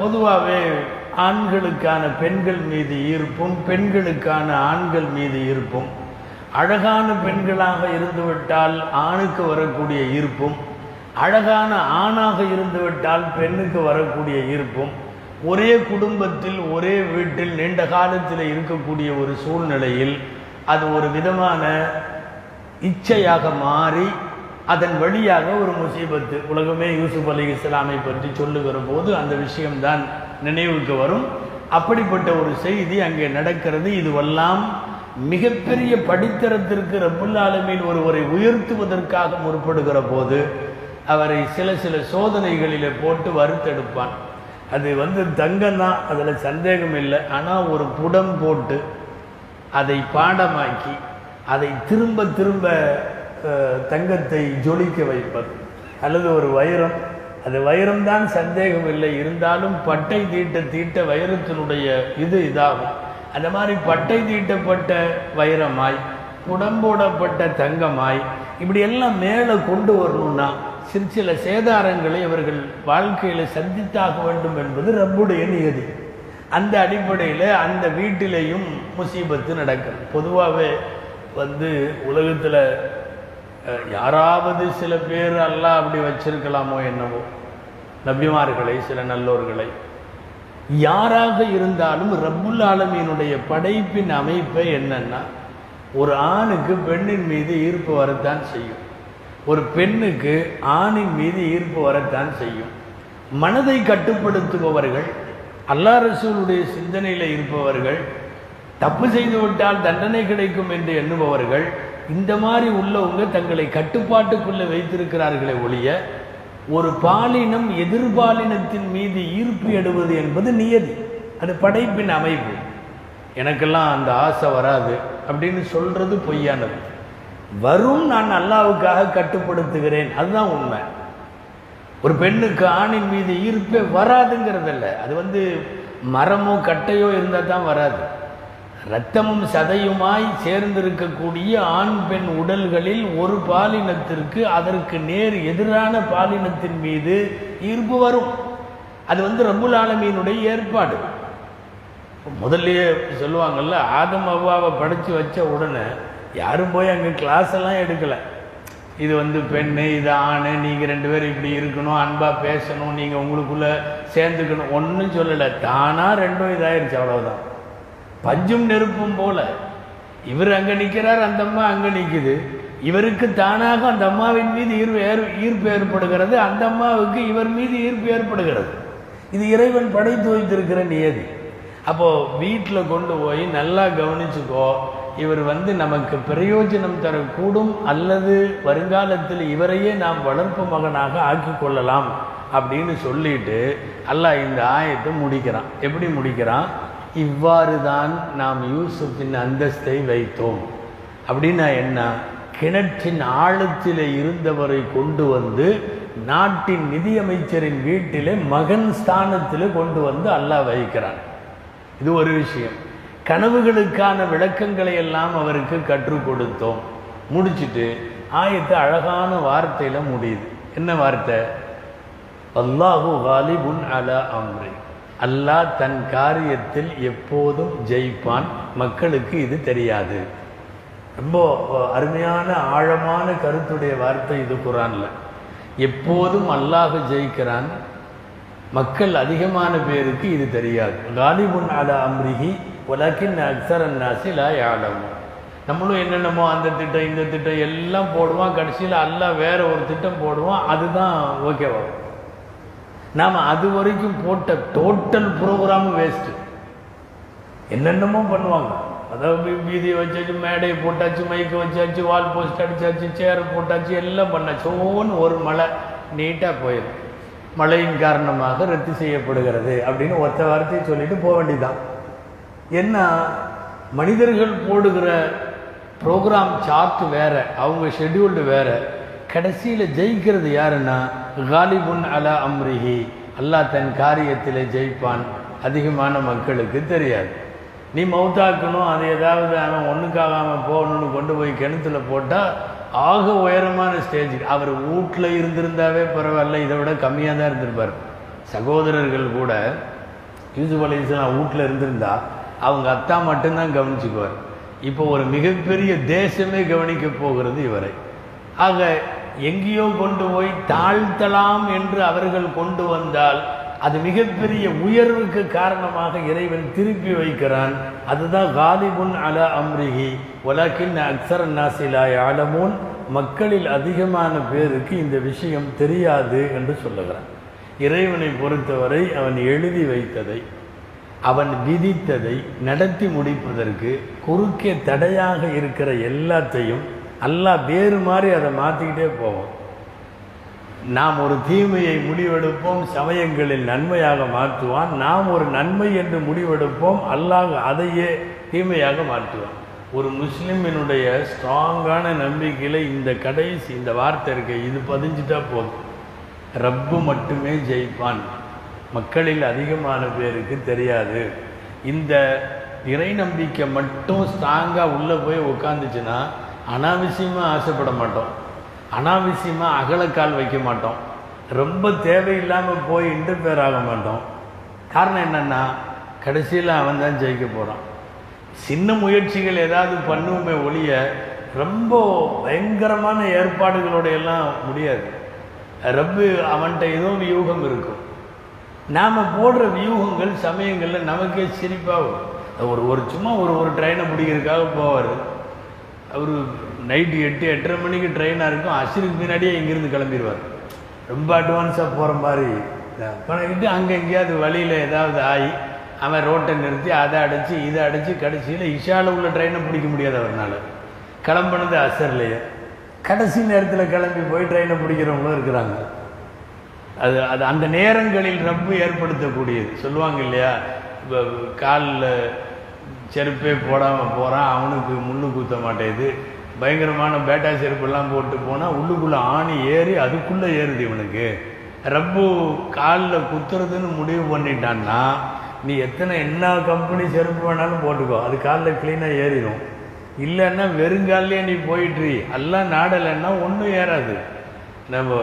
பொதுவாகவே ஆண்களுக்கான பெண்கள் மீது ஈர்ப்பும் பெண்களுக்கான ஆண்கள் மீது ஈர்ப்பும் அழகான பெண்களாக இருந்துவிட்டால் ஆணுக்கு வரக்கூடிய ஈர்ப்பும் அழகான ஆணாக இருந்துவிட்டால் பெண்ணுக்கு வரக்கூடிய ஈர்ப்பும் ஒரே குடும்பத்தில் ஒரே வீட்டில் நீண்ட காலத்தில் இருக்கக்கூடிய ஒரு சூழ்நிலையில் அது ஒரு விதமான இச்சையாக மாறி அதன் வழியாக ஒரு முசீபத்து. உலகமே யூசுப் அலி இஸ்லாமை பற்றி சொல்லுகிற போது அந்த விஷயம்தான் நினைவுக்கு வரும். அப்படிப்பட்ட ஒரு செய்தி அங்கே நடக்கிறது. இதுவெல்லாம் மிகப்பெரிய படித்தரத்திற்கு ரப்புல் ஒருவரை உயர்த்துவதற்காக முற்படுகிற போது அவரை சில சில சோதனைகளில் போட்டு வறுத்தெடுப்பான். அது வந்து தங்கம் தான் அதில் சந்தேகம் இல்லை. ஆனால் ஒரு புடம் போட்டு அதை பாடமாக்கி அதை திரும்ப திரும்ப தங்கத்தை ஜொலிக்க வைப்பது. அல்லது ஒரு வைரம். அது வைரம்தான் சந்தேகம் இல்லை. இருந்தாலும் பட்டை தீட்ட தீட்ட வைரத்தினுடைய இது இதாகும். அந்த மாதிரி பட்டை தீட்டப்பட்ட வைரமாய் புடம்போடப்பட்ட தங்கமாய் இப்படி எல்லாம் மேலே கொண்டு வரணும்னா சிறு சில சேதாரங்களை அவர்கள் வாழ்க்கையில் சந்தித்தாக வேண்டும் என்பது ரப்புடைய நியதி. அந்த அடிப்படையில் அந்த வீட்டிலேயும் முசீபத்து நடக்கும். பொதுவாகவே வந்து உலகத்தில் யாராவது சில பேர் அல்லாஹ் அப்படி வச்சிருக்கலாமோ என்னவோ. நபிமார்களை சில நல்லோர்களை. யாராக இருந்தாலும் ரப்புல் ஆலமீனுடைய படைப்பின் அமைப்பை என்னன்னா ஒரு ஆணுக்கு பெண்ணின் மீது ஈர்ப்பு வரத்தான் செய்யும். ஒரு பெண்ணுக்கு ஆணின் மீது ஈர்ப்பு வரத்தான் செய்யும். மனதை கட்டுப்படுத்துபவர்கள் அல்லா ரசூலுடைய சிந்தனையில் இருப்பவர்கள் தப்பு செய்து விட்டால் தண்டனை கிடைக்கும் என்று எண்ணுபவர்கள் இந்த மாதிரி உள்ளவங்க தங்களை கட்டுப்பாட்டுக்குள்ளே வைத்திருக்கிறார்களே ஒழிய ஒரு பாலினம் எதிர்பாலினத்தின் மீது ஈர்ப்பு எடுவது என்பது நியதி. அது படைப்பின் அமைப்பு. எனக்கெல்லாம் அந்த ஆசை வராது அப்படின்னு சொல்றது பொய்யானது. வரும் நான் அல்லாவுக்காக கட்டுப்படுத்துகிறேன். அதுதான் உண்மை. ஒரு பெண்ணுக்கு ஆணின் மீது ஈர்ப்பே வராதுங்கிறதில்ல. அது வந்து மரமோ கட்டையோ இருந்தால் தான் வராது. இரத்தமும் சதையுமாய் சேர்ந்திருக்கக்கூடிய ஆண் பெண் உடல்களில் ஒரு பாலினத்திற்கு அதற்கு நேர் எதிரான பாலினத்தின் மீது ஈர்ப்பு வரும். அது வந்து ரபுல் ஆலமீனுடைய ஏற்பாடு. முதல்லயே சொல்லுவாங்கல்ல ஆதம் அவ்வாவை படைச்சு வச்ச உடனே யாரும் போய் அங்கே கிளாஸ் எல்லாம் எடுக்கலை. இது வந்து பெண்ணு இது ஆண் நீங்கள் ரெண்டு பேரும் இப்படி இருக்கணும் அன்பாக பேசணும் நீங்கள் உங்களுக்குள்ளே சேர்ந்துக்கணும். ஒன்றும் சொல்லலை. தானாக ரெண்டும் இதாயிருச்சு அவ்வளோதான் பஞ்சும் நெருப்பும் போல். இவர் அங்கே நிற்கிறார் அந்த அம்மா அங்கே நிற்குது இவருக்கு தானாக அந்த அம்மாவின் மீது ஈர்ப்பு ஏற் ஈர்ப்பு ஏற்படுகிறது. அந்த அம்மாவுக்கு இவர் மீது ஈர்ப்பு ஏற்படுகிறது. இது இறைவன் படைத்து வைத்திருக்கிற நியதி. அப்போது வீட்டில் கொண்டு போய் நல்லா கவனிச்சுக்கோ. இவர் வந்து நமக்கு பிரயோஜனம் தரக்கூடும் அல்லது வருங்காலத்தில் இவரையே நாம் வளர்ப்பு மகனாக ஆக்கி கொள்ளலாம் அப்படின்னு சொல்லிட்டு அல்லாஹ் இந்த ஆயத்தை முடிக்கிறான். எப்படி முடிக்கிறான்? இவ்வாறு தான் நாம் யூசுஃபின் அந்தஸ்தை வைத்தோம். அப்படின்னா என்ன? கிணற்றின் ஆழத்தில் இருந்தவரை கொண்டு வந்து நாட்டின் நிதியமைச்சரின் வீட்டிலே மகன் ஸ்தானத்தில் கொண்டு வந்து அல்லாஹ் வைக்கிறான் இது ஒரு விஷயம். கனவுகளுக்கான விளக்கங்களை எல்லாம் அவருக்கு கற்றுக் கொடுத்தோம். முடிச்சிட்டு ஆயத்து அழகான வார்த்தையில் முடியுது. என்ன வார்த்தை? அல்லாஹு ஹாலிபுன் அலா அம்ரி. அல்லாஹ் தன் காரியத்தில் எப்போதும் ஜெயிப்பான். மக்களுக்கு இது தெரியாது. ரொம்ப அருமையான ஆழமான கருத்துடைய வார்த்தை இது குரான்ல. எப்போதும் அல்லாஹ் ஜெயிக்கிறான். மக்கள் அதிகமான பேருக்கு இது தெரியாது. காலிபுன் அலா அம்ரிஹி. உலகின் அக்சரன் நாசி லா யாழம் நம்மளும் என்னென்னமோ அந்த திட்டம் இந்த திட்டம் எல்லாம் போடுவோம். கடைசியில் எல்லாம் வேறு ஒரு திட்டம் போடுவோம். அதுதான் ஓகேவா நாம் அது வரைக்கும் போட்ட டோட்டல் ப்ரோக்ராமும் வேஸ்ட்டு என்னென்னமோ பண்ணுவாங்க. அதாவது வீதியை வச்சாச்சு மேடையை போட்டாச்சு மைக்கு வச்சாச்சு வால் போஸ்ட் அடிச்சாச்சு சேர் போட்டாச்சு எல்லாம் பண்ணாச்சு. ஒவ்வொன்று ஒரு மழை நீட்டாக போயிடும். மழையின் காரணமாக ரத்து செய்யப்படுகிறது அப்படின்னு ஒத்த வார்த்தையை சொல்லிட்டு போக வேண்டியதுதான். என்ன? மனிதர்கள் போடுகிற ப்ரோக்ராம் சார்ட் வேறு அவங்க ஷெட்யூல்டு வேறு. கடைசியில் ஜெயிக்கிறது யாருன்னா? காலிபுன் அலா அம்ரிஹி. அல்லாஹ் தன் காரியத்தில் ஜெயிப்பான். அதிகமான மக்களுக்கு தெரியாது. நீ மவுத்தாக்கணும் அது ஏதாவது அவன் ஒன்றுக்காகாமல் போகணும்னு கொண்டு போய் கிணத்துல போட்டால் ஆக உயரமான ஸ்டேஜ் அவர் வீட்டில் இருந்திருந்தாவே பரவாயில்ல இதை விட கம்மியாக தான் இருந்திருப்பார். சகோதரர்கள் கூட யூசுப் அலிஸ்லாம் வீட்டில் இருந்திருந்தா அவங்க அத்தா மட்டும்தான் கவனிச்சுக்குவார். இப்போ ஒரு மிகப்பெரிய தேசமே கவனிக்க போகிறது இவரை. ஆக எங்கேயோ கொண்டு போய் தாழ்த்தலாம் என்று அவர்கள் கொண்டு வந்தால் அது மிகப்பெரிய உயர்வுக்கு காரணமாக இறைவன் திருப்பி வைக்கிறான். அதுதான் காலிபுன் அல அம்ரிஹி. உலகின் அக்சர நாசிலாய் ஆலமூன் மக்களில் அதிகமான பேருக்கு இந்த விஷயம் தெரியாது என்று சொல்லுகிறான். இறைவனை பொறுத்தவரை அவன் எழுதி வைத்ததை அவன் விதித்ததை நடத்தி முடிப்பதற்கு குறுக்கே தடையாக இருக்கிற எல்லாத்தையும் அல்லாஹ் வேறு மாதிரி அதை மாற்றிக்கிட்டே போவோம் நாம் ஒரு தீமையை முடிவெடுப்போம் சமயங்களில் நன்மையாக மாற்றுவான். நாம் ஒரு நன்மை என்று முடிவெடுப்போம் அல்லாஹ் அதையே தீமையாக மாற்றுவான். ஒரு முஸ்லிமினுடைய ஸ்ட்ராங்கான நம்பிக்கையில் இந்த கடைசி இந்த வார்த்தை இருக்கு இது பதிஞ்சிட்டா போதும். ரப்பு மட்டுமே ஜெயிப்பான். மக்களில் அதிகமான பேருக்கு தெரியாது. இந்த இறை நம்பிக்கை மட்டும் ஸ்ட்ராங்காக உள்ளே போய் உட்காந்துச்சுன்னா அனாவசியமாக ஆசைப்பட மாட்டோம். அனாவசியமாக அகலக்கால் வைக்க மாட்டோம். ரொம்ப தேவையில்லாமல் போய் இன்டர்ஃபியர் ஆக மாட்டோம். காரணம் என்னென்னா கடைசியில் அவன் தான் ஜெயிக்க போகிறான் சின்ன முயற்சிகள் ஏதாவது பண்ணுவோமே ஒழிய ரொம்ப பயங்கரமான ஏற்பாடுகளோட எல்லாம் முடியாது. ரப்பு அவன்கிட்ட எதுவும் வியூகம் இருக்கும். நாம் போடுற வியூகங்கள் சமயங்களில் நமக்கே சிரிப்பாக வரும். ஒரு ஒரு சும்மா ஒரு ஒரு ட்ரெயினை பிடிக்கிறதுக்காக போவார். அவர் நைட்டு எட்டு எட்டரை மணிக்கு ட்ரெயினாக இருக்கும். அசிருக்கு முன்னாடியே இங்கேருந்து கிளம்பிடுவார் ரொம்ப அட்வான்ஸாக போகிற மாதிரி. பண்ணிக்கிட்டு அங்கே எங்கேயாவது வழியில் ஏதாவது ஆகி அவன் ரோட்டை நிறுத்தி அதை அடைச்சி இதை அடைச்சி கடைசியில் இஷாவில் உள்ள ட்ரெயினை பிடிக்க முடியாது அவர்னால. கிளம்புனது அசர்லையே. கடைசி நேரத்தில் கிளம்பி போய் ட்ரெயினை பிடிக்கிறவங்களும் இருக்கிறாங்க. அது அது அந்த நேரங்களில் ரப்பு ஏற்படுத்தக்கூடியது. சொல்லுவாங்க இல்லையா? இப்போ காலில் செருப்பே போடாமல் போகிறான் அவனுக்கு முள்ளு குத்த மாட்டேது பயங்கரமான பேட்டா செருப்பெல்லாம் போட்டு போனால் உள்ளுக்குள்ளே ஆணி ஏறி அதுக்குள்ளே ஏறுது இவனுக்கு. ரப்பு காலில் குத்துறதுன்னு முடிவு பண்ணிட்டான்னா நீ எத்தனை என்ன கம்பெனி செருப்பு வேணாலும் போட்டுக்கோ. அது காலில் க்ளீனாக ஏறிடும் இல்லைன்னா வெறுங்காலே நீ போயிட்டு எல்லாம் நாடலைன்னா ஒன்றும் ஏறாது. நம்ம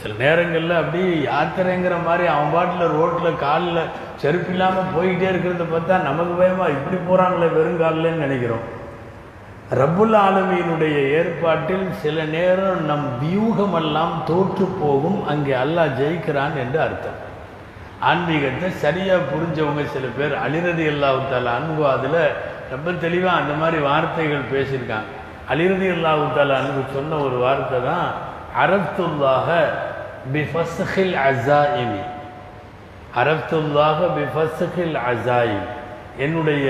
சில நேரங்களில் அப்படியே யாத்திரைங்கிற மாதிரி அவன் பாட்டில் ரோட்டில் காலில் செருப்பு இல்லாமல் போய்கிட்டே இருக்கிறத பார்த்தா நமக்கு பயமாக இப்படி போகிறாங்களே வெறுங்காலில்னு நினைக்கிறோம். ரப்புல் ஆலமியினுடைய ஏற்பாட்டில் சில நேரம் நம் வியூகமெல்லாம் தோற்று போகும் அங்கே அல்லாஹ் ஜெயிக்கிறான் என்று அர்த்தம். ஆன்மீகத்தை சரியாக புரிஞ்சவங்க சில பேர் அலிரதி அல்லாஹுத்தால அன்பு அதில் ரொம்ப தெளிவாக அந்த மாதிரி வார்த்தைகள் பேசியிருக்காங்க. அலிரதி அல்லாஹுத்தால அன்பு சொன்ன ஒரு வார்த்தை தான் அரப்துல்லாக பிஃபஸ்ஹில் அசாயிமி அரப்துல்லாக பிஃபஸ்ஹில் அசாயிம் என்னுடைய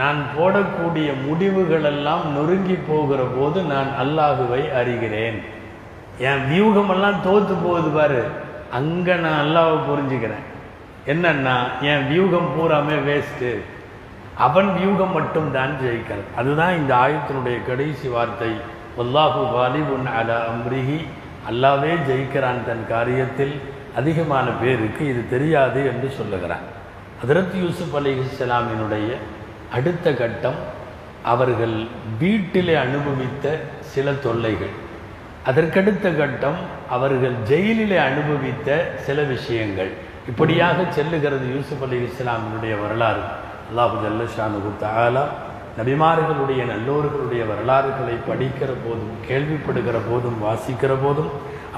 நான் போடக்கூடிய முடிவுகளெல்லாம் நொறுங்கி போகிற போது நான் அல்லாஹுவை அறிகிறேன். என் வியூகமெல்லாம் தோற்று போகுது பாரு. அங்கே நான் அல்லாவை புரிஞ்சுக்கிறேன். என்னன்னா என் வியூகம் பூராமே வேஸ்ட்டு அவன் வியூகம் மட்டும் தான் ஜெயிக்கிறது அதுதான் இந்த ஆயத்தினுடைய கடைசி வார்த்தை. வல்லாஹு காலிபுன் அல அம்ரிஹி. அல்லாவே ஜெயிக்கிறான் தன் காரியத்தில். அதிகமான பேருக்கு இது தெரியாது என்று சொல்லுகிறான். ஹதரத் யூசுப் அலி இஸ்லாமினுடைய அடுத்த கட்டம் அவர்கள் வீட்டிலே அனுபவித்த சில தொல்லைகள். அதற்கடுத்த கட்டம் அவர்கள் ஜெயிலிலே அனுபவித்த சில விஷயங்கள். இப்படியாக செல்லுகிறது யூசுப் அலி இஸ்லாமினுடைய வரலாறு. அல்லாஹு ஜல்லஷானு தாலா நபிமார்களுடைய நல்லோர்களுடைய வரலாறுகளை படிக்கிற போதும் கேள்விப்படுகிற போதும் வாசிக்கிற போதும்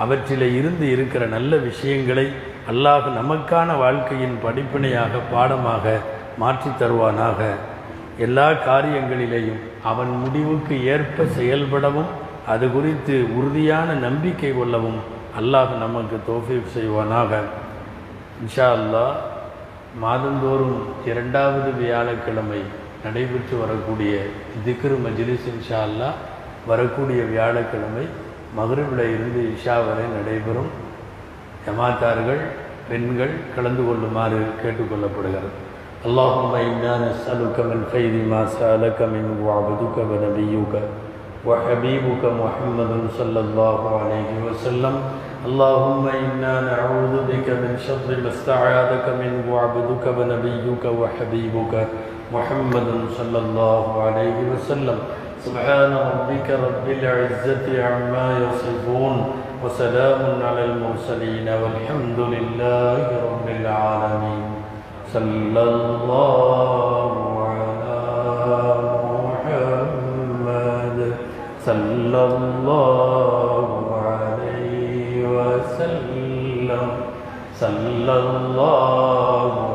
அவற்றிலே இருந்து இருக்கிற நல்ல விஷயங்களை அல்லாஹ் நமக்கான வாழ்க்கையின் படிப்பினையாக பாடமாக மாற்றித் தருவானாக. எல்லா காரியங்களிலேயும் அவன் முடிவுக்கு ஏற்ப செயல்படவும் அது குறித்து உறுதியான நம்பிக்கை கொள்ளவும் அல்லாஹ் நமக்கு தோஃபீப் செய்வானாக. இன்ஷா அல்லாஹ் மாதந்தோறும் இரண்டாவது வியாழக்கிழமை நடைபெற்று வரக்கூடிய திக்ரு மஜ்லிஸ் இன்ஷா அல்லாஹ் வரக்கூடிய வியாழக்கிழமை மகரிபில் இருந்து இஷா வரை நடைபெறும் ஜமாத்தார்கள் பெண்கள் கலந்து கொள்ளுமாறு கேட்டுக்கொள்ளப்படுகிறது اللهم إنا نسألك من خير ما سألك منه عبدك ونبيك وحبيبك محمد صلى الله عليه وسلم اللهم إنا نعوذ بك من شر ما استعاذك منه عبدك ونبيك وحبيبك محمد صلى الله عليه وسلم. سبحان ربك رب العزة عما يصفون وسلام على المرسلين والحمد لله رب العالمين. صلى الله على محمد. صلى الله عليه وسلم. صلى الله